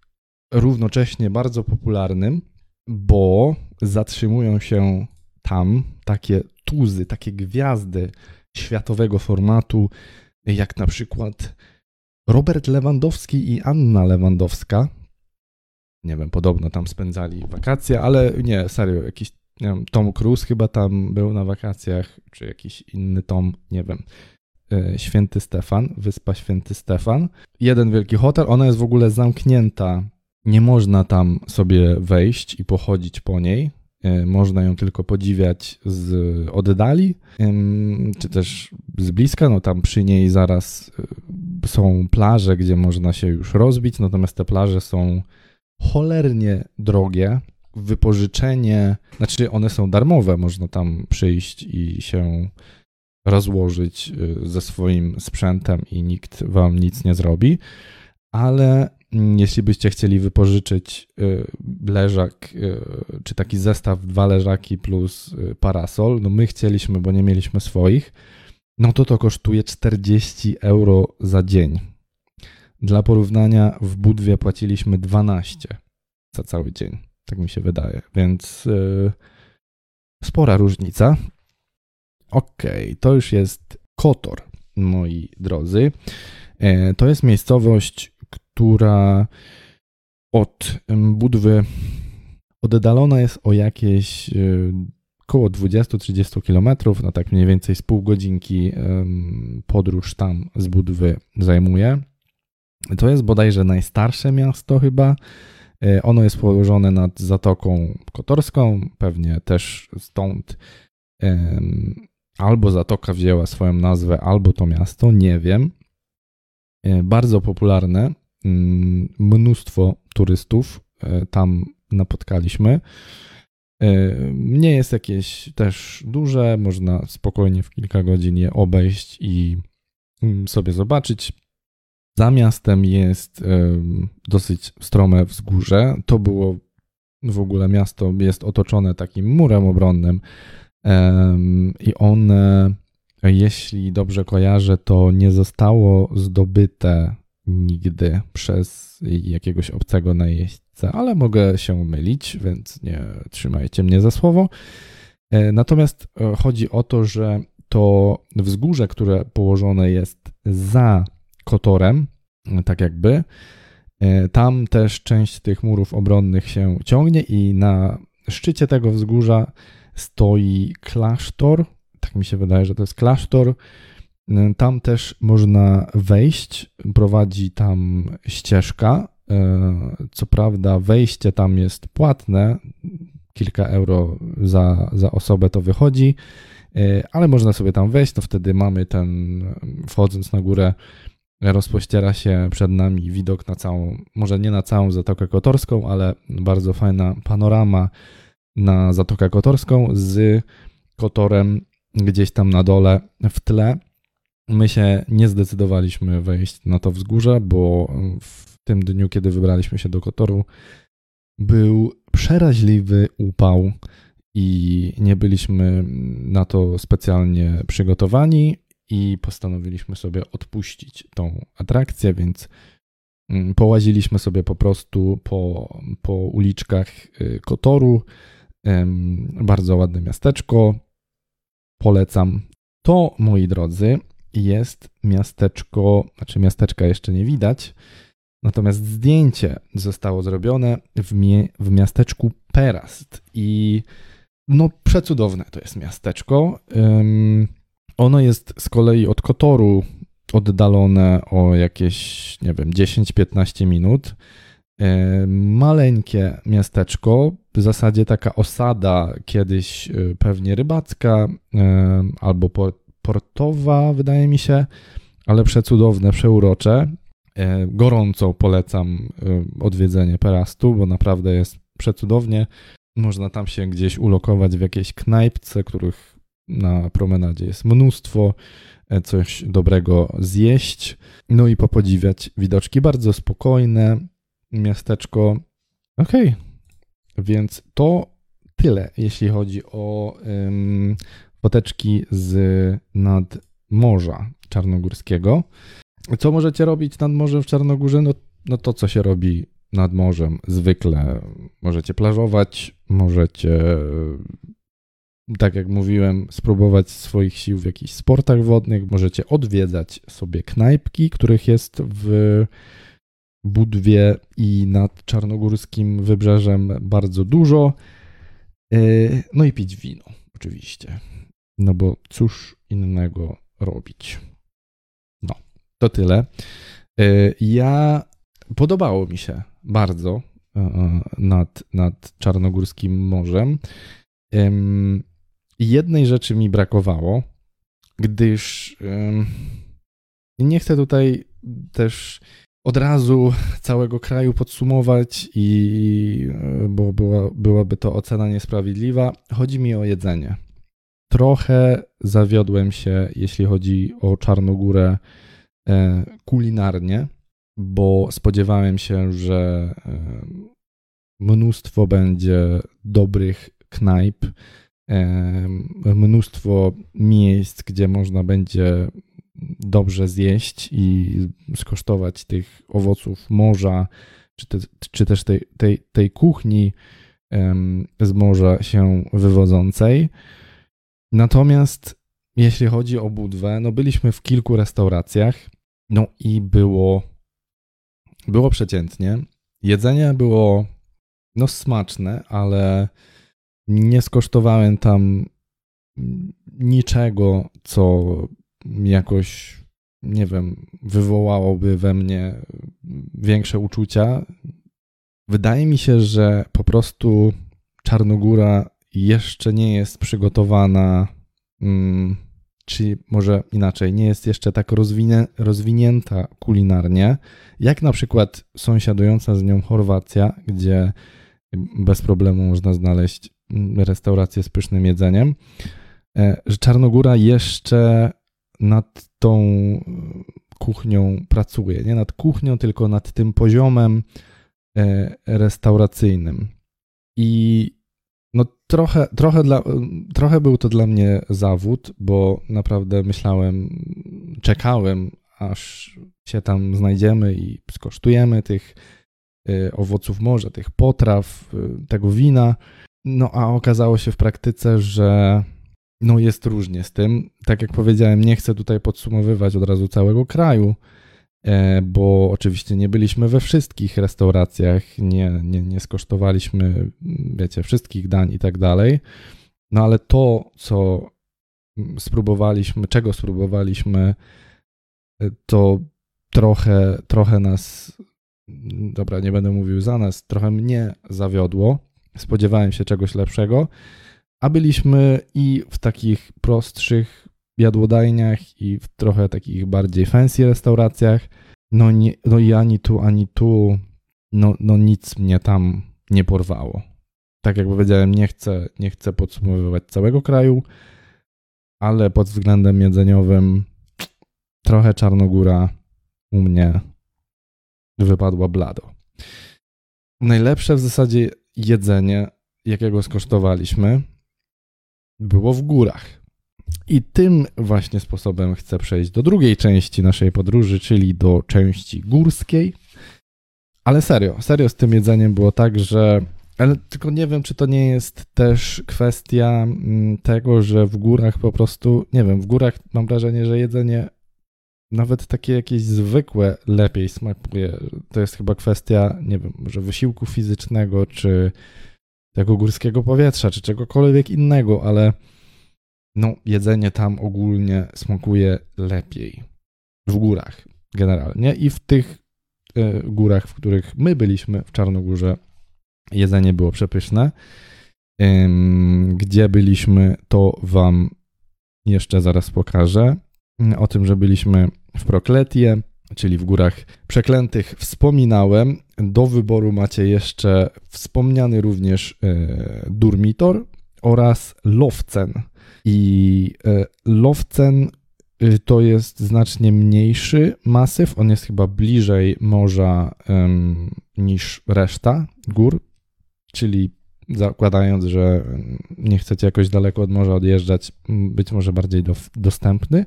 równocześnie bardzo popularnym, bo zatrzymują się tam takie tuzy, takie gwiazdy światowego formatu, jak na przykład Robert Lewandowski i Anna Lewandowska, nie wiem, podobno tam spędzali wakacje, ale nie, serio, jakiś nie wiem, Tom Cruise chyba tam był na wakacjach, czy jakiś inny Tom, nie wiem. E, Święty Stefan, wyspa Święty Stefan. Jeden wielki hotel, ona jest w ogóle zamknięta. Nie można tam sobie wejść i pochodzić po niej. E, można ją tylko podziwiać z oddali, czy też z bliska. No tam przy niej zaraz e, są plaże, gdzie można się już rozbić, natomiast te plaże są cholernie drogie. Wypożyczenie, znaczy one są darmowe, można tam przyjść i się rozłożyć y, ze swoim sprzętem i nikt wam nic nie zrobi, ale mm, jeśli byście chcieli wypożyczyć y, leżak, y, czy taki zestaw dwa leżaki plus parasol, no my chcieliśmy, bo nie mieliśmy swoich, no to to kosztuje 40 euro za dzień. Dla porównania w Budwie płaciliśmy 12 za cały dzień, tak mi się wydaje, więc spora różnica. Ok, to już jest Kotor, moi drodzy. Yy, to jest miejscowość, która od Budwy oddalona jest o jakieś około 20-30 km, no tak mniej więcej z pół godzinki podróż tam z Budwy zajmuje. To jest bodajże najstarsze miasto chyba. E, ono jest położone nad Zatoką Kotorską, pewnie też stąd albo Zatoka wzięła swoją nazwę, albo to miasto, nie wiem. E, bardzo popularne, mnóstwo turystów e, tam napotkaliśmy. Nie jest jakieś też duże, można spokojnie w kilka godzin je obejść i mm, sobie zobaczyć. Za miastem jest dosyć strome wzgórze. To było w ogóle miasto jest otoczone takim murem obronnym i one, jeśli dobrze kojarzę, to nie zostało zdobyte nigdy przez jakiegoś obcego najeźdźcę, ale mogę się mylić, więc nie trzymajcie mnie za słowo. E, natomiast e, chodzi o to, że to wzgórze, które położone jest za Kotorem, tak jakby, e, tam też część tych murów obronnych się ciągnie i na szczycie tego wzgórza stoi klasztor. Tak mi się wydaje, że to jest klasztor. Tam też można wejść, prowadzi tam ścieżka. Co prawda, wejście tam jest płatne, kilka euro za, za osobę to wychodzi, ale można sobie tam wejść. To wtedy mamy ten, wchodząc na górę, rozpościera się przed nami widok na całą, może nie na całą Zatokę Kotorską, ale bardzo fajna panorama na Zatokę Kotorską z Kotorem gdzieś tam na dole w tle. My się nie zdecydowaliśmy wejść na to wzgórze, bo w tym dniu, kiedy wybraliśmy się do Kotoru, był przeraźliwy upał i nie byliśmy na to specjalnie przygotowani i postanowiliśmy sobie odpuścić tą atrakcję, więc mm, połaziliśmy sobie po prostu po, po uliczkach y, Kotoru. Bardzo ładne miasteczko. Polecam. To, moi drodzy, jest miasteczko, znaczy miasteczka jeszcze nie widać, natomiast zdjęcie zostało zrobione w, mie w miasteczku Perast i no przecudowne to jest miasteczko. Um, ono jest z kolei od Kotoru oddalone o jakieś, nie wiem, 10-15 minut. Maleńkie miasteczko, w zasadzie taka osada kiedyś e, pewnie rybacka albo portowa, wydaje mi się, ale przecudowne, przeurocze. E, gorąco polecam e, odwiedzenie Perastu, bo naprawdę jest przecudownie. Można tam się gdzieś ulokować w jakiejś knajpce, których na promenadzie jest mnóstwo, e, coś dobrego zjeść, no i popodziwiać widoczki. Bardzo spokojne miasteczko. Okej, okay. więc to tyle, jeśli chodzi o um, foteczki z nadmorza czarnogórskiego. Co możecie robić nad morzem w Czarnogórze? No, no to, co się robi nad morzem zwykle. Możecie plażować, możecie, tak jak mówiłem, spróbować swoich sił w jakichś sportach wodnych, możecie odwiedzać sobie knajpki, których jest w Budwie i nad czarnogórskim wybrzeżem bardzo dużo. E, no i pić wino, oczywiście. No bo cóż innego robić. No, to tyle. E, ja podobało mi się bardzo e, nad, nad Czarnogórskim Morzem. Jednej rzeczy mi brakowało, gdyż nie chcę tutaj też od razu całego kraju podsumować i bo była, byłaby to ocena niesprawiedliwa. Chodzi mi o jedzenie. Trochę zawiodłem się, jeśli chodzi o Czarnogórę e, kulinarnie, bo spodziewałem się, że e, mnóstwo będzie dobrych knajp, e, mnóstwo miejsc, gdzie można będzie dobrze zjeść i skosztować tych owoców morza, czy, te, czy też tej, tej, tej kuchni z morza się wywodzącej. Natomiast jeśli chodzi o Budwę, no byliśmy w kilku restauracjach, no i było, było przeciętnie. Jedzenie było no smaczne, ale nie skosztowałem tam niczego, co jakoś, nie wiem, wywołałoby we mnie większe uczucia. Wydaje mi się, że po prostu Czarnogóra jeszcze nie jest przygotowana, hmm, czy może inaczej, nie jest jeszcze tak rozwinie, rozwinięta kulinarnie, jak na przykład sąsiadująca z nią Chorwacja, gdzie bez problemu można znaleźć mm, restauracje z pysznym jedzeniem, e, że Czarnogóra jeszcze nad tą kuchnią pracuje. Nie nad kuchnią, tylko nad tym poziomem e, restauracyjnym. I trochę, trochę, dla, trochę był to dla mnie zawód, bo naprawdę myślałem, czekałem, aż się tam znajdziemy i skosztujemy tych y, owoców morza, tych potraw, y, tego wina. No a okazało się w praktyce, że no jest różnie z tym. Tak jak powiedziałem, nie chcę tutaj podsumowywać od razu całego kraju, bo oczywiście nie byliśmy we wszystkich restauracjach, nie, nie, nie skosztowaliśmy, wiecie, wszystkich dań i tak dalej. No ale to, co spróbowaliśmy, czego spróbowaliśmy, e, to trochę, trochę nas, dobra, nie będę mówił za nas, trochę mnie zawiodło. Spodziewałem się czegoś lepszego, a byliśmy i w takich prostszych jadłodajniach, i w trochę takich bardziej fancy restauracjach. No, nie, no i ani tu, ani tu, no, no nic mnie tam nie porwało. Tak jak powiedziałem, nie chcę, nie chcę podsumowywać całego kraju, ale pod względem jedzeniowym trochę Czarnogóra u mnie wypadła blado. Najlepsze w zasadzie jedzenie, jakiego skosztowaliśmy, było w górach. I tym właśnie sposobem chcę przejść do drugiej części naszej podróży, czyli do części górskiej. Ale serio, serio z tym jedzeniem było tak, że. Ale tylko nie wiem, czy to nie jest też kwestia mm, tego, że w górach po prostu, nie wiem, w górach mam wrażenie, że jedzenie nawet takie jakieś zwykłe lepiej smakuje. To jest chyba kwestia, nie wiem, może wysiłku fizycznego, czy tego górskiego powietrza, czy czegokolwiek innego, ale no, jedzenie tam ogólnie smakuje lepiej. W górach generalnie i w tych y, górach, w których my byliśmy, w Czarnogórze, jedzenie było przepyszne. gdzie byliśmy, to Wam jeszcze zaraz pokażę. O tym, że byliśmy w Prokletie, czyli w Górach Przeklętych, wspominałem. Do wyboru macie jeszcze wspomniany również e, Durmitor oraz Lowcen. I e, Lowcen y, to jest znacznie mniejszy masyw, on jest chyba bliżej morza niż reszta gór, czyli zakładając, że nie chcecie jakoś daleko od morza odjeżdżać, być może bardziej do, dostępny.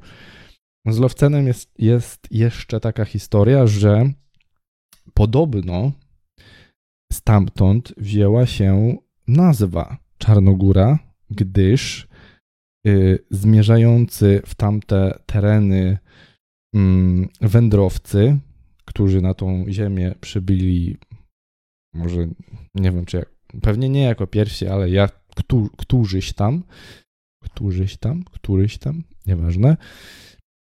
Z Lowcenem jest, jest jeszcze taka historia, że podobno stamtąd wzięła się nazwa Czarnogóra, gdyż zmierzający w tamte tereny y, wędrowcy, którzy na tą ziemię przybyli, może nie wiem czy jak, pewnie nie jako pierwsi, ale jak któ, którzyś tam, którzyś tam, któryś tam, nieważne,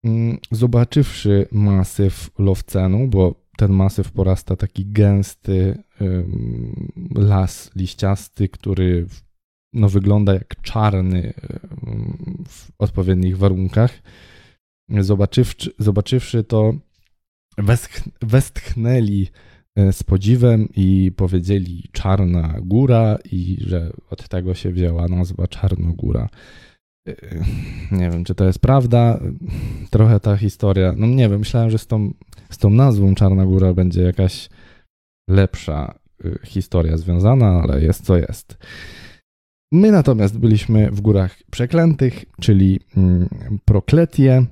Mm, zobaczywszy masyw lowcenu, bo ten masyw porasta taki gęsty las liściasty, który no, wygląda jak czarny w odpowiednich warunkach. Zobaczywszy, zobaczywszy to, westchnęli e, z podziwem i powiedzieli Czarna Góra i że od tego się wzięła nazwa Czarnogóra. Yy, nie wiem, czy to jest prawda. Trochę ta historia. No nie wiem, myślałem, że z tą, z tą nazwą Czarna Góra będzie jakaś lepsza historia związana, ale jest co jest. My natomiast byliśmy w górach przeklętych, czyli mm, Prokletie,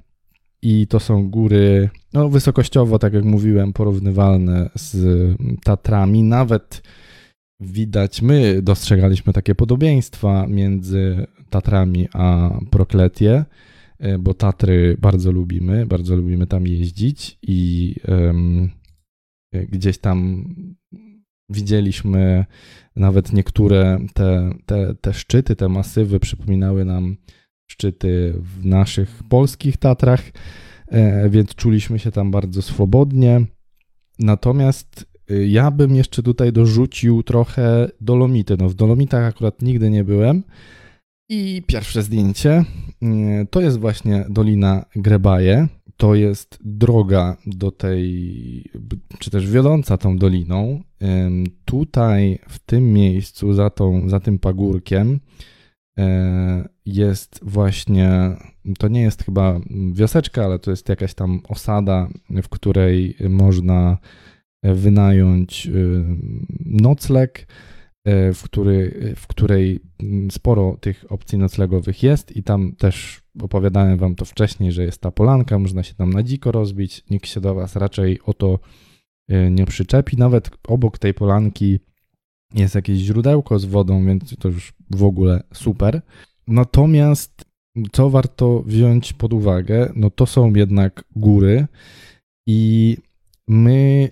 i to są góry, no wysokościowo, tak jak mówiłem, porównywalne z Tatrami. Nawet widać, my dostrzegaliśmy takie podobieństwa między Tatrami a Prokletie, e, bo Tatry bardzo lubimy, bardzo lubimy tam jeździć i um, gdzieś tam widzieliśmy nawet niektóre te, te, te szczyty, te masywy przypominały nam szczyty w naszych polskich Tatrach, e, więc czuliśmy się tam bardzo swobodnie. Natomiast ja bym jeszcze tutaj dorzucił trochę Dolomity. No w Dolomitach akurat nigdy nie byłem, i pierwsze zdjęcie mm, to jest właśnie Dolina Grebaje. To jest droga do tej, czy też wiodąca tą doliną. Tutaj, w tym miejscu, za, tą, za tym pagórkiem, e, jest właśnie, to nie jest chyba wioseczka, ale to jest jakaś tam osada, w której można wynająć y, nocleg w, który, w której sporo tych opcji noclegowych jest i tam też opowiadałem wam to wcześniej, że jest ta polanka, można się tam na dziko rozbić, nikt się do was raczej o to e, nie przyczepi. Nawet obok tej polanki jest jakieś źródełko z wodą, więc to już w ogóle super. Natomiast co warto wziąć pod uwagę, no to są jednak góry i my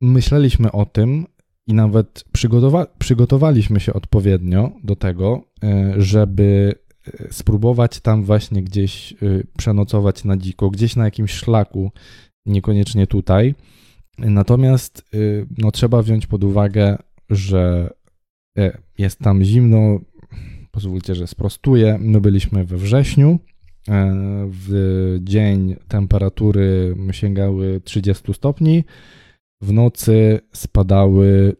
myśleliśmy o tym, i nawet przygotowa przygotowaliśmy się odpowiednio do tego, e, żeby e, spróbować tam właśnie gdzieś e, przenocować na dziko, gdzieś na jakimś szlaku, niekoniecznie tutaj. Natomiast no, trzeba wziąć pod uwagę, że jest tam zimno. Pozwólcie, że sprostuję. My byliśmy we wrześniu. W dzień temperatury sięgały 30 stopni w nocy spadały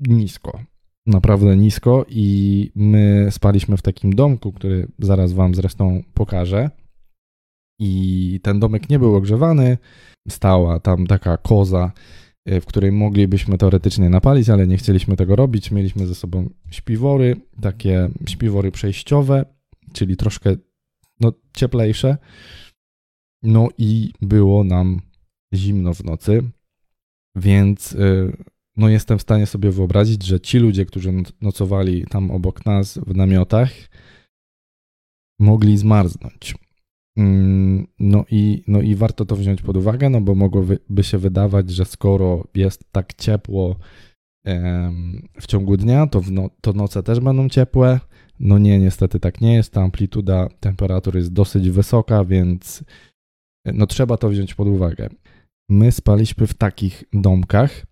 nisko. Naprawdę nisko, i my spaliśmy w takim domku, który zaraz Wam zresztą pokażę. I ten domek nie był ogrzewany. Stała tam taka koza, e, w której moglibyśmy teoretycznie napalić, ale nie chcieliśmy tego robić. Mieliśmy ze sobą śpiwory, takie śpiwory przejściowe, czyli troszkę no, cieplejsze. No i było nam zimno w nocy. Więc y, no jestem w stanie sobie wyobrazić, że ci ludzie, którzy nocowali tam obok nas w namiotach, mogli zmarznąć. Mm, no i, no i warto to wziąć pod uwagę, no bo mogłoby się wydawać, że skoro jest tak ciepło w ciągu dnia, to, no, to noce też będą ciepłe. No nie, niestety tak nie jest. Ta amplituda temperatury jest dosyć wysoka, więc no trzeba to wziąć pod uwagę. My spaliśmy w takich domkach,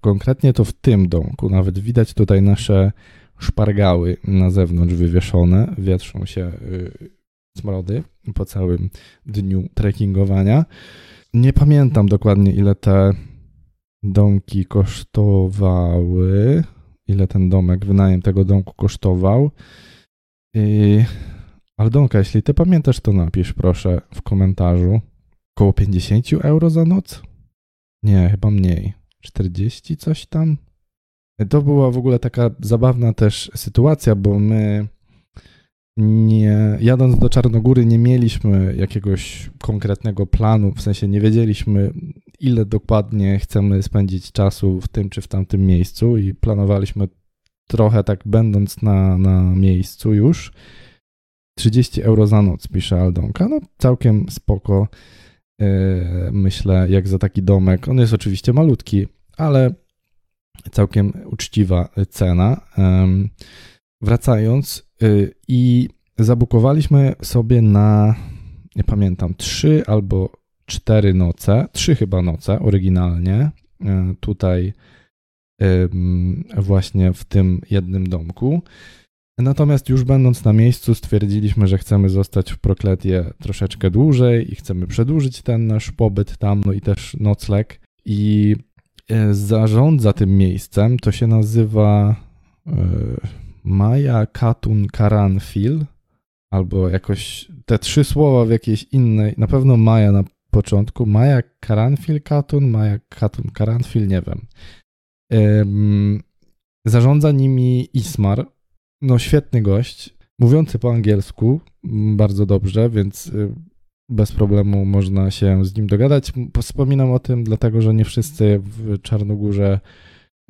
konkretnie to w tym domku. Nawet widać tutaj nasze szpargały na zewnątrz wywieszone, wietrzą się y, smrody po całym dniu trekkingowania. Nie pamiętam dokładnie, ile te domki kosztowały, ile ten domek, wynajem tego domku kosztował. I... Aldonka, jeśli ty pamiętasz, to napisz proszę w komentarzu. Około 50 euro za noc? Nie, chyba mniej. 40 coś tam? To była w ogóle taka zabawna też sytuacja, bo my nie, jadąc do Czarnogóry nie mieliśmy jakiegoś konkretnego planu, w sensie nie wiedzieliśmy ile dokładnie chcemy spędzić czasu w tym czy w tamtym miejscu i planowaliśmy trochę tak będąc na, na miejscu już. 30 euro za noc, pisze Aldonka. No całkiem spoko. E, myślę, jak za taki domek. On jest oczywiście malutki, ale całkiem uczciwa cena. Wracając, y, i zabukowaliśmy sobie na, nie pamiętam, trzy albo cztery noce, trzy chyba noce oryginalnie, e, tutaj właśnie w tym jednym domku. Natomiast już będąc na miejscu stwierdziliśmy, że chcemy zostać w Prokletie troszeczkę dłużej i chcemy przedłużyć ten nasz pobyt tam, no i też nocleg. I e, zarządza tym miejscem, to się nazywa e, Maja Katun Karanfil, albo jakoś te trzy słowa w jakiejś innej, na pewno Maja na początku, Maja Karanfil Katun, Maja Katun Karanfil, nie wiem. Zarządza nimi Ismar, no świetny gość, mówiący po angielsku bardzo dobrze, więc y, bez problemu można się z nim dogadać. Wspominam o tym, dlatego że nie wszyscy w Czarnogórze,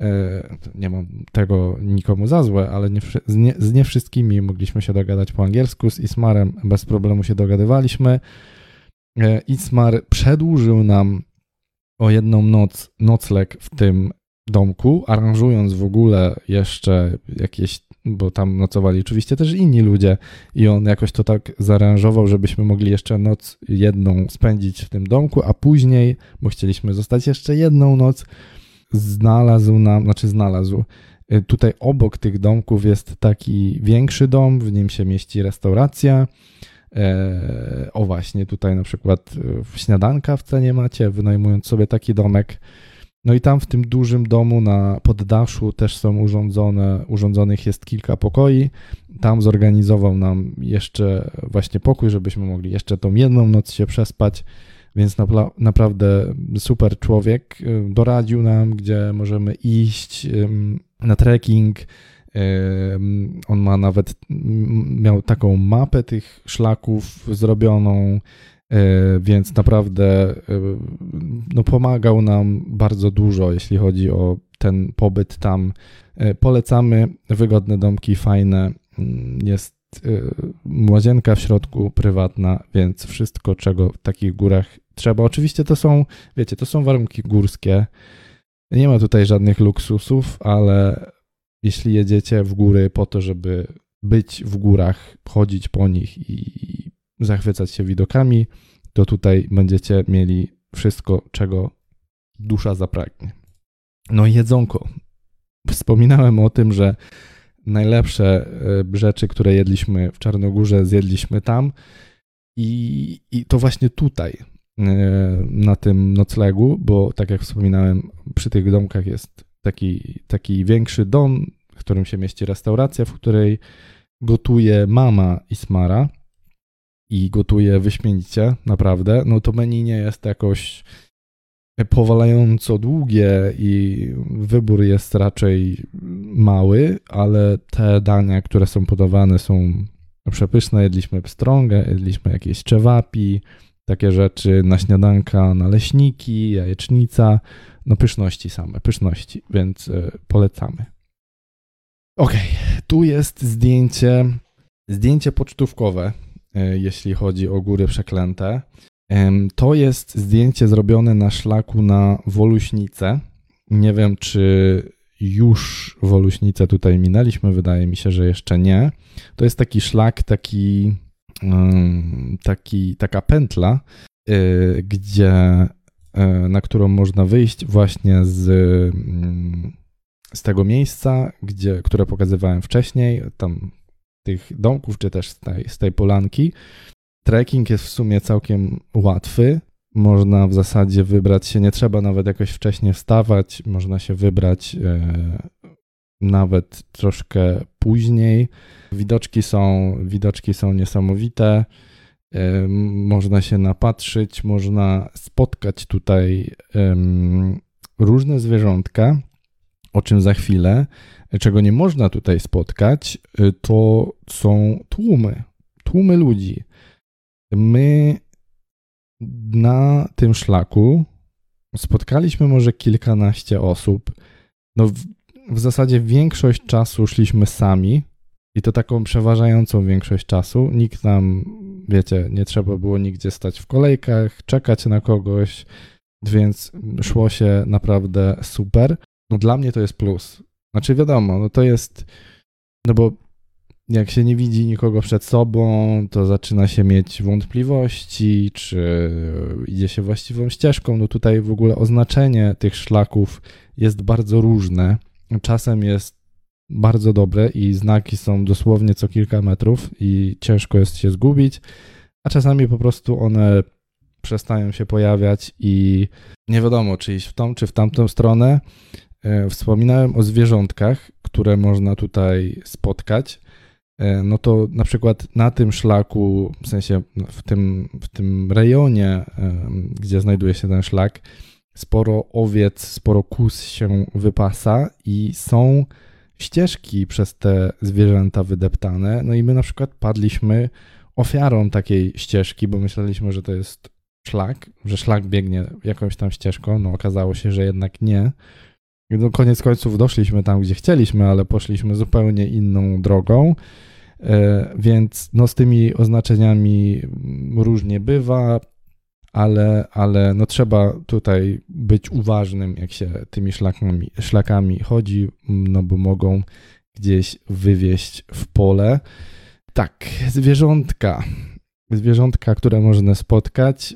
e, nie mam tego nikomu za złe, ale nie, z, nie, z nie wszystkimi mogliśmy się dogadać po angielsku. Z Ismarem bez problemu się dogadywaliśmy. E, Ismar przedłużył nam o jedną noc nocleg w tym domku, aranżując w ogóle jeszcze jakieś bo tam nocowali oczywiście też inni ludzie i on jakoś to tak zaaranżował, żebyśmy mogli jeszcze noc jedną spędzić w tym domku, a później, bo chcieliśmy zostać jeszcze jedną noc, znalazł nam, znaczy znalazł, y, tutaj obok tych domków jest taki większy dom, w nim się mieści restauracja, E, o właśnie, tutaj na przykład e, śniadanka w cenie macie, wynajmując sobie taki domek. No i tam w tym dużym domu na poddaszu też są urządzone, urządzonych jest kilka pokoi. Tam zorganizował nam jeszcze właśnie pokój, żebyśmy mogli jeszcze tą jedną noc się przespać. Więc naprawdę super człowiek. E, doradził nam, gdzie możemy iść na trekking, on ma nawet, miał taką mapę tych szlaków zrobioną, więc naprawdę e, no, pomagał nam bardzo dużo, jeśli chodzi o ten pobyt tam. E, polecamy, wygodne domki, fajne, mm, jest łazienka w środku, prywatna, więc wszystko, czego w takich górach trzeba. Oczywiście to są, wiecie, to są warunki górskie. Nie ma tutaj żadnych luksusów, ale jeśli jedziecie w góry po to, żeby być w górach, chodzić po nich i zachwycać się widokami, to tutaj będziecie mieli wszystko, czego dusza zapragnie. No i jedzonko. Wspominałem o tym, że najlepsze e, rzeczy, które jedliśmy w Czarnogórze, zjedliśmy tam i, i to właśnie tutaj, e, na tym noclegu, bo tak jak wspominałem, przy tych domkach jest taki, taki większy dom, w którym się mieści restauracja, w której gotuje mama Ismara i gotuje wyśmienicie, naprawdę, no to menu nie jest jakoś powalająco długie i wybór jest raczej mały, ale te dania, które są podawane są przepyszne. Jedliśmy pstrągę, jedliśmy jakieś czewapi, takie rzeczy na śniadanka, naleśniki, jajecznica, no pyszności same, pyszności, więc e, polecamy. Ok, tu jest zdjęcie, zdjęcie pocztówkowe, jeśli chodzi o góry przeklęte. To jest zdjęcie zrobione na szlaku na Woluśnicę. Nie wiem, czy już Woluśnicę tutaj minęliśmy, wydaje mi się, że jeszcze nie. To jest taki szlak, taki, taki taka pętla, e, gdzie, e, na którą można wyjść właśnie z mm, z tego miejsca, gdzie, które pokazywałem wcześniej, tam tych domków, czy też z tej, z tej polanki. Trekking jest w sumie całkiem łatwy. Można w zasadzie wybrać się, nie trzeba nawet jakoś wcześniej wstawać, można się wybrać e, nawet troszkę później. Widoczki są, widoczki są niesamowite. E, można się napatrzyć, można spotkać tutaj różne zwierzątka o czym za chwilę, czego nie można tutaj spotkać, y, to są tłumy, tłumy ludzi. My na tym szlaku spotkaliśmy może kilkanaście osób. No w, w zasadzie większość czasu szliśmy sami i to taką przeważającą większość czasu. Nikt nam, wiecie, nie trzeba było nigdzie stać w kolejkach, czekać na kogoś, więc szło się naprawdę super no dla mnie to jest plus. Znaczy wiadomo, no to jest, no bo jak się nie widzi nikogo przed sobą, to zaczyna się mieć wątpliwości, czy idzie się właściwą ścieżką. No tutaj w ogóle oznaczenie tych szlaków jest bardzo różne. Czasem jest bardzo dobre i znaki są dosłownie co kilka metrów i ciężko jest się zgubić, a czasami po prostu one przestają się pojawiać i nie wiadomo, czy iść w tą, czy w tamtą stronę. E, wspominałem o zwierzątkach, które można tutaj spotkać. E, no to na przykład na tym szlaku, w sensie w tym, w tym rejonie, e, gdzie znajduje się ten szlak, sporo owiec, sporo kus się wypasa i są ścieżki przez te zwierzęta wydeptane. No i my na przykład padliśmy ofiarą takiej ścieżki, bo myśleliśmy, że to jest szlak, że szlak biegnie jakąś tam ścieżką. No okazało się, że jednak nie. No, koniec końców doszliśmy tam, gdzie chcieliśmy, ale poszliśmy zupełnie inną drogą. E, więc no, z tymi oznaczeniami różnie bywa, ale, ale no, trzeba tutaj być uważnym, jak się tymi szlakami, szlakami chodzi, no bo mogą gdzieś wywieźć w pole. Tak, zwierzątka. Zwierzątka, które można spotkać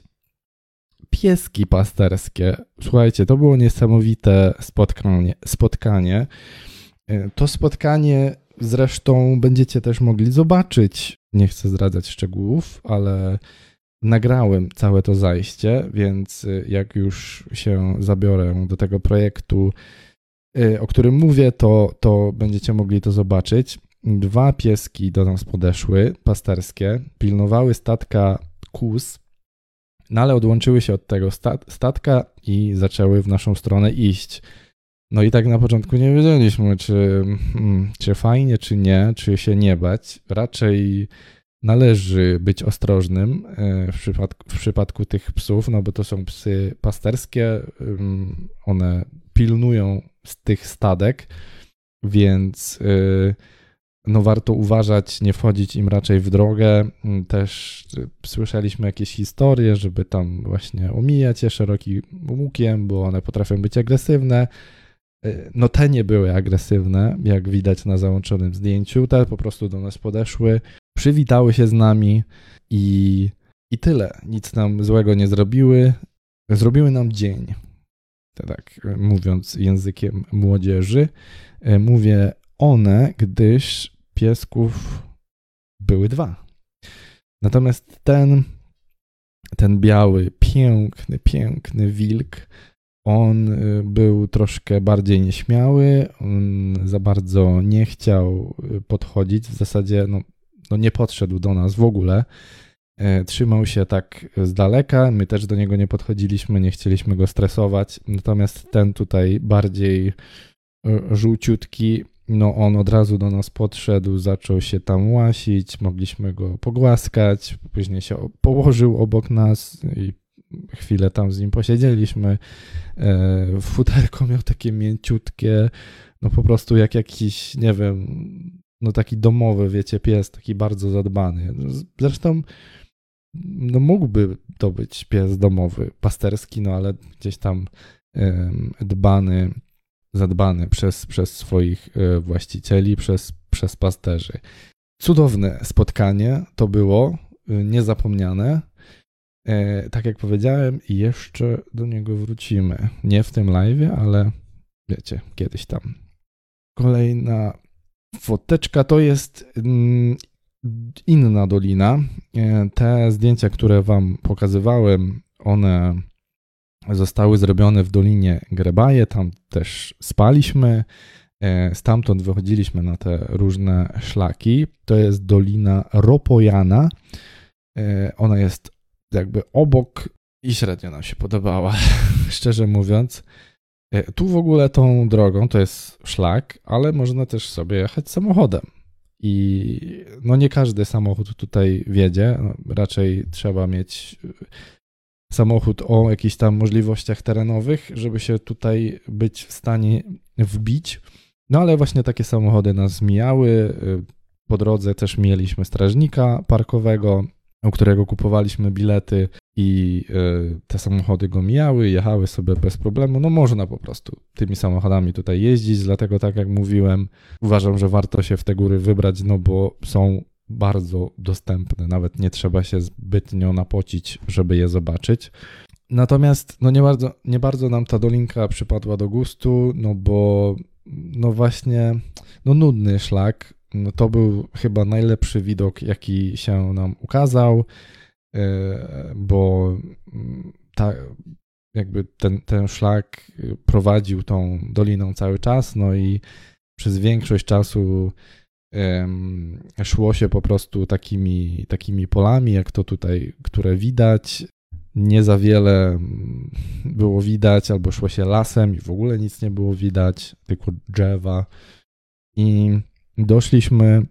pieski pasterskie. Słuchajcie, to było niesamowite spotkanie. spotkanie. E, to spotkanie zresztą będziecie też mogli zobaczyć, nie chcę zdradzać szczegółów, ale nagrałem całe to zajście, więc y, jak już się zabiorę do tego projektu, y, o którym mówię, to, to będziecie mogli to zobaczyć. Dwa pieski do nas podeszły, pasterskie, pilnowały statka kus, no ale odłączyły się od tego statka i zaczęły w naszą stronę iść. No i tak na początku nie wiedzieliśmy, czy, hmm, czy fajnie, czy nie, czy się nie bać. Raczej należy być ostrożnym e, w przypadku, w przypadku tych psów, no bo to są psy pasterskie, one pilnują z tych stadek, więc e, no warto uważać, nie wchodzić im raczej w drogę. Mm, też e, słyszeliśmy jakieś historie, żeby tam właśnie omijać je szerokim łukiem, bo one potrafią być agresywne. No te nie były agresywne, jak widać na załączonym zdjęciu, te po prostu do nas podeszły, przywitały się z nami i, i tyle. Nic nam złego nie zrobiły. Zrobiły nam dzień. Tak mówiąc językiem młodzieży, e, mówię one, gdyż piesków były dwa. Natomiast ten, ten biały, piękny, piękny wilk, on y, był troszkę bardziej nieśmiały, on za bardzo nie chciał y, podchodzić, w zasadzie no, no nie podszedł do nas w ogóle. E, trzymał się tak z daleka, my też do niego nie podchodziliśmy, nie chcieliśmy go stresować. Natomiast ten tutaj bardziej y, żółciutki, no on od razu do nas podszedł, zaczął się tam łasić, mogliśmy go pogłaskać, później się położył obok nas i chwilę tam z nim posiedzieliśmy. E, futerko miał takie mięciutkie, no po prostu jak jakiś, nie wiem, no taki domowy, wiecie, pies, taki bardzo zadbany. Zresztą no mógłby to być pies domowy, pasterski, no ale gdzieś tam dbany, zadbany przez, przez swoich e, właścicieli, przez, przez pasterzy. Cudowne spotkanie to było, e, niezapomniane. E, tak jak powiedziałem, jeszcze do niego wrócimy. Nie w tym live, ale wiecie, kiedyś tam. Kolejna foteczka to jest mm, inna dolina. Te zdjęcia, które Wam pokazywałem, one zostały zrobione w Dolinie Grebaje. Tam też spaliśmy. E, stamtąd wychodziliśmy na te różne szlaki. To jest Dolina Ropojana. Ona jest jakby obok i średnio nam się podobała, szczerze mówiąc. E, tu w ogóle tą drogą to jest szlak, ale można też sobie jechać samochodem. I no nie każdy samochód tutaj wiedzie, no, raczej trzeba mieć e, samochód o jakichś tam możliwościach terenowych, żeby się tutaj być w stanie wbić. No ale właśnie takie samochody nas mijały. E, po drodze też mieliśmy strażnika parkowego, u którego kupowaliśmy bilety i e, te samochody go mijały, jechały sobie bez problemu. No można po prostu tymi samochodami tutaj jeździć, dlatego tak jak mówiłem, uważam, że warto się w te góry wybrać, no bo są bardzo dostępne, nawet nie trzeba się zbytnio napocić, żeby je zobaczyć. Natomiast no nie bardzo, nie bardzo nam ta dolinka przypadła do gustu, no bo no właśnie, no nudny szlak, no to był chyba najlepszy widok, jaki się nam ukazał, e, bo mm, ta, jakby ten, ten szlak prowadził tą doliną cały czas, no i przez większość czasu szło się po prostu takimi, takimi polami, jak to tutaj, które widać. Nie za wiele mm, było widać, albo szło się lasem i w ogóle nic nie było widać, tylko drzewa. I doszliśmy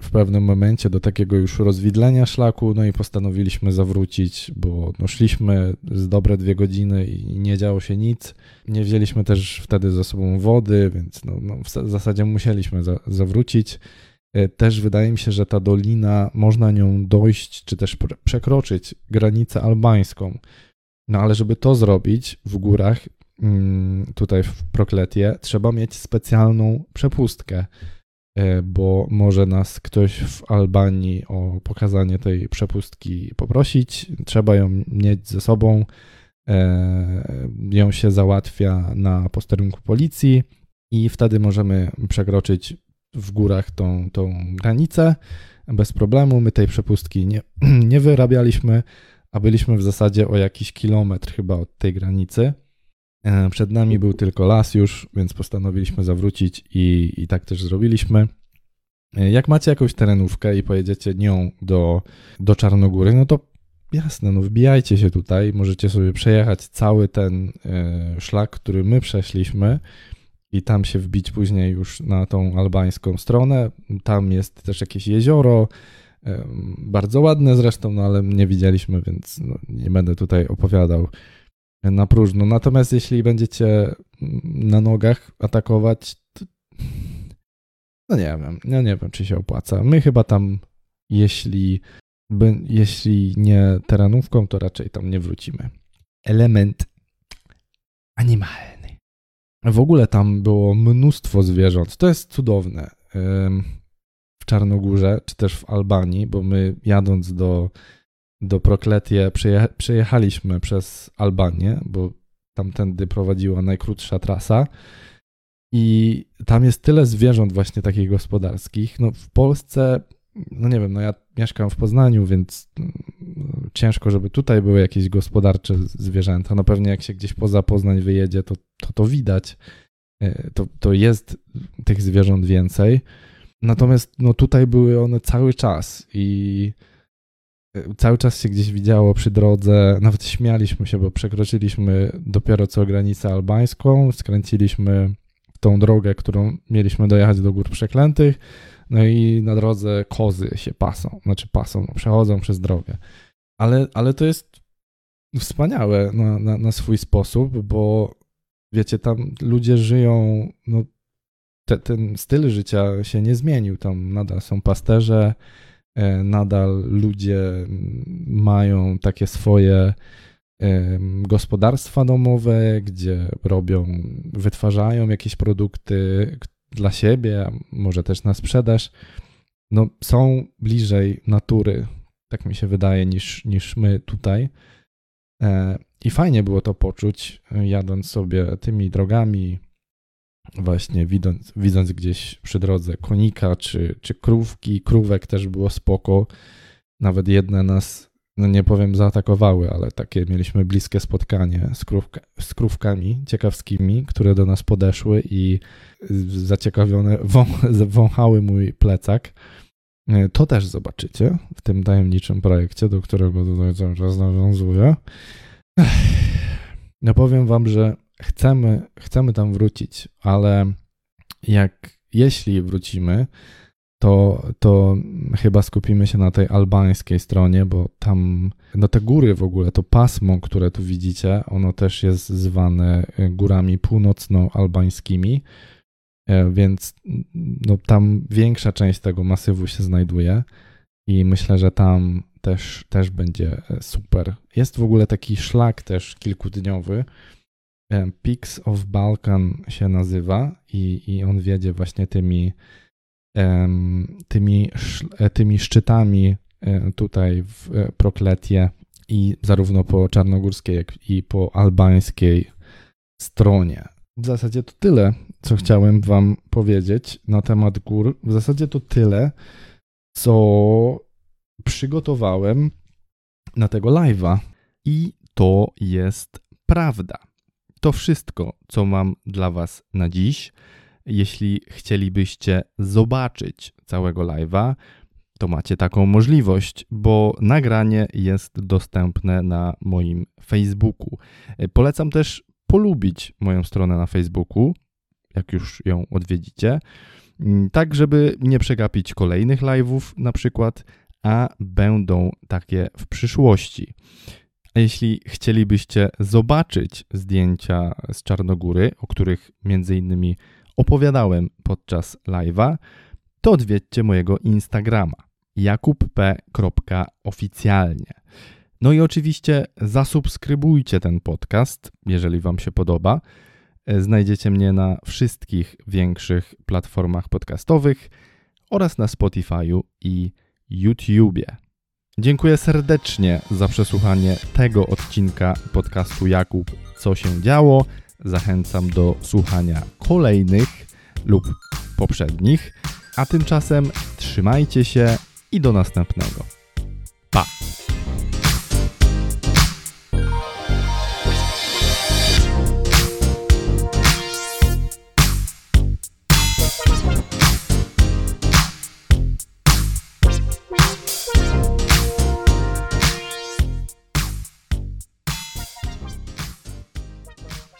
w pewnym momencie do takiego już rozwidlenia szlaku, no i postanowiliśmy zawrócić, bo no szliśmy z dobre dwie godziny i nie działo się nic. Nie wzięliśmy też wtedy ze sobą wody, więc no, no w zasadzie musieliśmy za, zawrócić. E, też wydaje mi się, że ta dolina, można nią dojść, czy też przekroczyć granicę albańską. No ale żeby to zrobić w górach, Mm, tutaj w Prokletie, trzeba mieć specjalną przepustkę, bo może nas ktoś w Albanii o pokazanie tej przepustki poprosić. Trzeba ją mieć ze sobą. E, ją się załatwia na posterunku policji i wtedy możemy przekroczyć w górach tą, tą granicę bez problemu. My tej przepustki nie, nie wyrabialiśmy, a byliśmy w zasadzie o jakiś kilometr chyba od tej granicy. E, przed nami był tylko las już, więc postanowiliśmy zawrócić i, i tak też zrobiliśmy. E, jak macie jakąś terenówkę i pojedziecie nią do, do Czarnogóry, no to jasne, no wbijajcie się tutaj, możecie sobie przejechać cały ten e, szlak, który my przeszliśmy i tam się wbić później już na tą albańską stronę. Tam jest też jakieś jezioro, bardzo ładne zresztą, no ale nie widzieliśmy, więc no, nie będę tutaj opowiadał na próżno. Natomiast jeśli będziecie na nogach atakować, to... no nie wiem, ja nie wiem, czy się opłaca. My chyba tam, jeśli, by, jeśli nie terenówką, to raczej tam nie wrócimy. Element animalny. W ogóle tam było mnóstwo zwierząt. To jest cudowne. W Czarnogórze, czy też w Albanii, bo my jadąc do do Prokletie przejechaliśmy przez Albanię, bo tamtędy prowadziła najkrótsza trasa. I tam jest tyle zwierząt właśnie takich gospodarskich. No w Polsce, no nie wiem, no ja mieszkam w Poznaniu, więc no, ciężko, żeby tutaj były jakieś gospodarcze zwierzęta. No pewnie jak się gdzieś poza Poznań wyjedzie, to to, to widać. E, to, to jest tych zwierząt więcej. Natomiast no tutaj były one cały czas i cały czas się gdzieś widziało przy drodze, nawet śmialiśmy się, bo przekroczyliśmy dopiero co granicę albańską, skręciliśmy tą drogę, którą mieliśmy dojechać do Gór Przeklętych, no i na drodze kozy się pasą, znaczy pasą, no, przechodzą przez drogę. Ale, ale to jest wspaniałe na, na, na swój sposób, bo wiecie, tam ludzie żyją, no te, ten styl życia się nie zmienił, tam nadal są pasterze, nadal ludzie mają takie swoje gospodarstwa domowe, gdzie robią, wytwarzają jakieś produkty dla siebie, może też na sprzedaż. No, są bliżej natury, tak mi się wydaje, niż, niż my tutaj. E, I fajnie było to poczuć, jadąc sobie tymi drogami właśnie widząc, widząc gdzieś przy drodze konika czy, czy krówki, krówek też było spoko. Nawet jedne nas, no nie powiem zaatakowały, ale takie mieliśmy bliskie spotkanie z, krówka, z krówkami ciekawskimi, które do nas podeszły i zaciekawione wą, wąchały mój plecak. To też zobaczycie w tym tajemniczym projekcie, do którego tutaj cały czas nawiązuję. No powiem wam, że chcemy, chcemy tam wrócić, ale jak jeśli wrócimy, to, to chyba skupimy się na tej albańskiej stronie, bo tam, no te góry w ogóle, to pasmo, które tu widzicie, ono też jest zwane górami północno-albańskimi, e, więc no, tam większa część tego masywu się znajduje i myślę, że tam też, też będzie super. Jest w ogóle taki szlak też kilkudniowy, Peaks of Balkan się nazywa i, i on wiedzie właśnie tymi, tymi, e, tymi szczytami e, tutaj w e, Prokletie i zarówno po czarnogórskiej, jak i po albańskiej stronie. W zasadzie to tyle, co chciałem Wam powiedzieć na temat gór. W zasadzie to tyle, co przygotowałem na tego live'a. I to jest prawda. To wszystko, co mam dla Was na dziś. Jeśli chcielibyście zobaczyć całego live'a, to macie taką możliwość, bo nagranie jest dostępne na moim Facebooku. Polecam też polubić moją stronę na Facebooku, jak już ją odwiedzicie, tak żeby nie przegapić kolejnych live'ów na przykład, a będą takie w przyszłości. A jeśli chcielibyście zobaczyć zdjęcia z Czarnogóry, o których między innymi opowiadałem podczas live'a, to odwiedźcie mojego Instagrama jakubp.oficjalnie. No i oczywiście zasubskrybujcie ten podcast, jeżeli Wam się podoba. Znajdziecie mnie na wszystkich większych platformach podcastowych oraz na Spotify'u i YouTubie. Dziękuję serdecznie za przesłuchanie tego odcinka podcastu Jakub Co się działo. Zachęcam do słuchania kolejnych lub poprzednich. A tymczasem trzymajcie się i do następnego.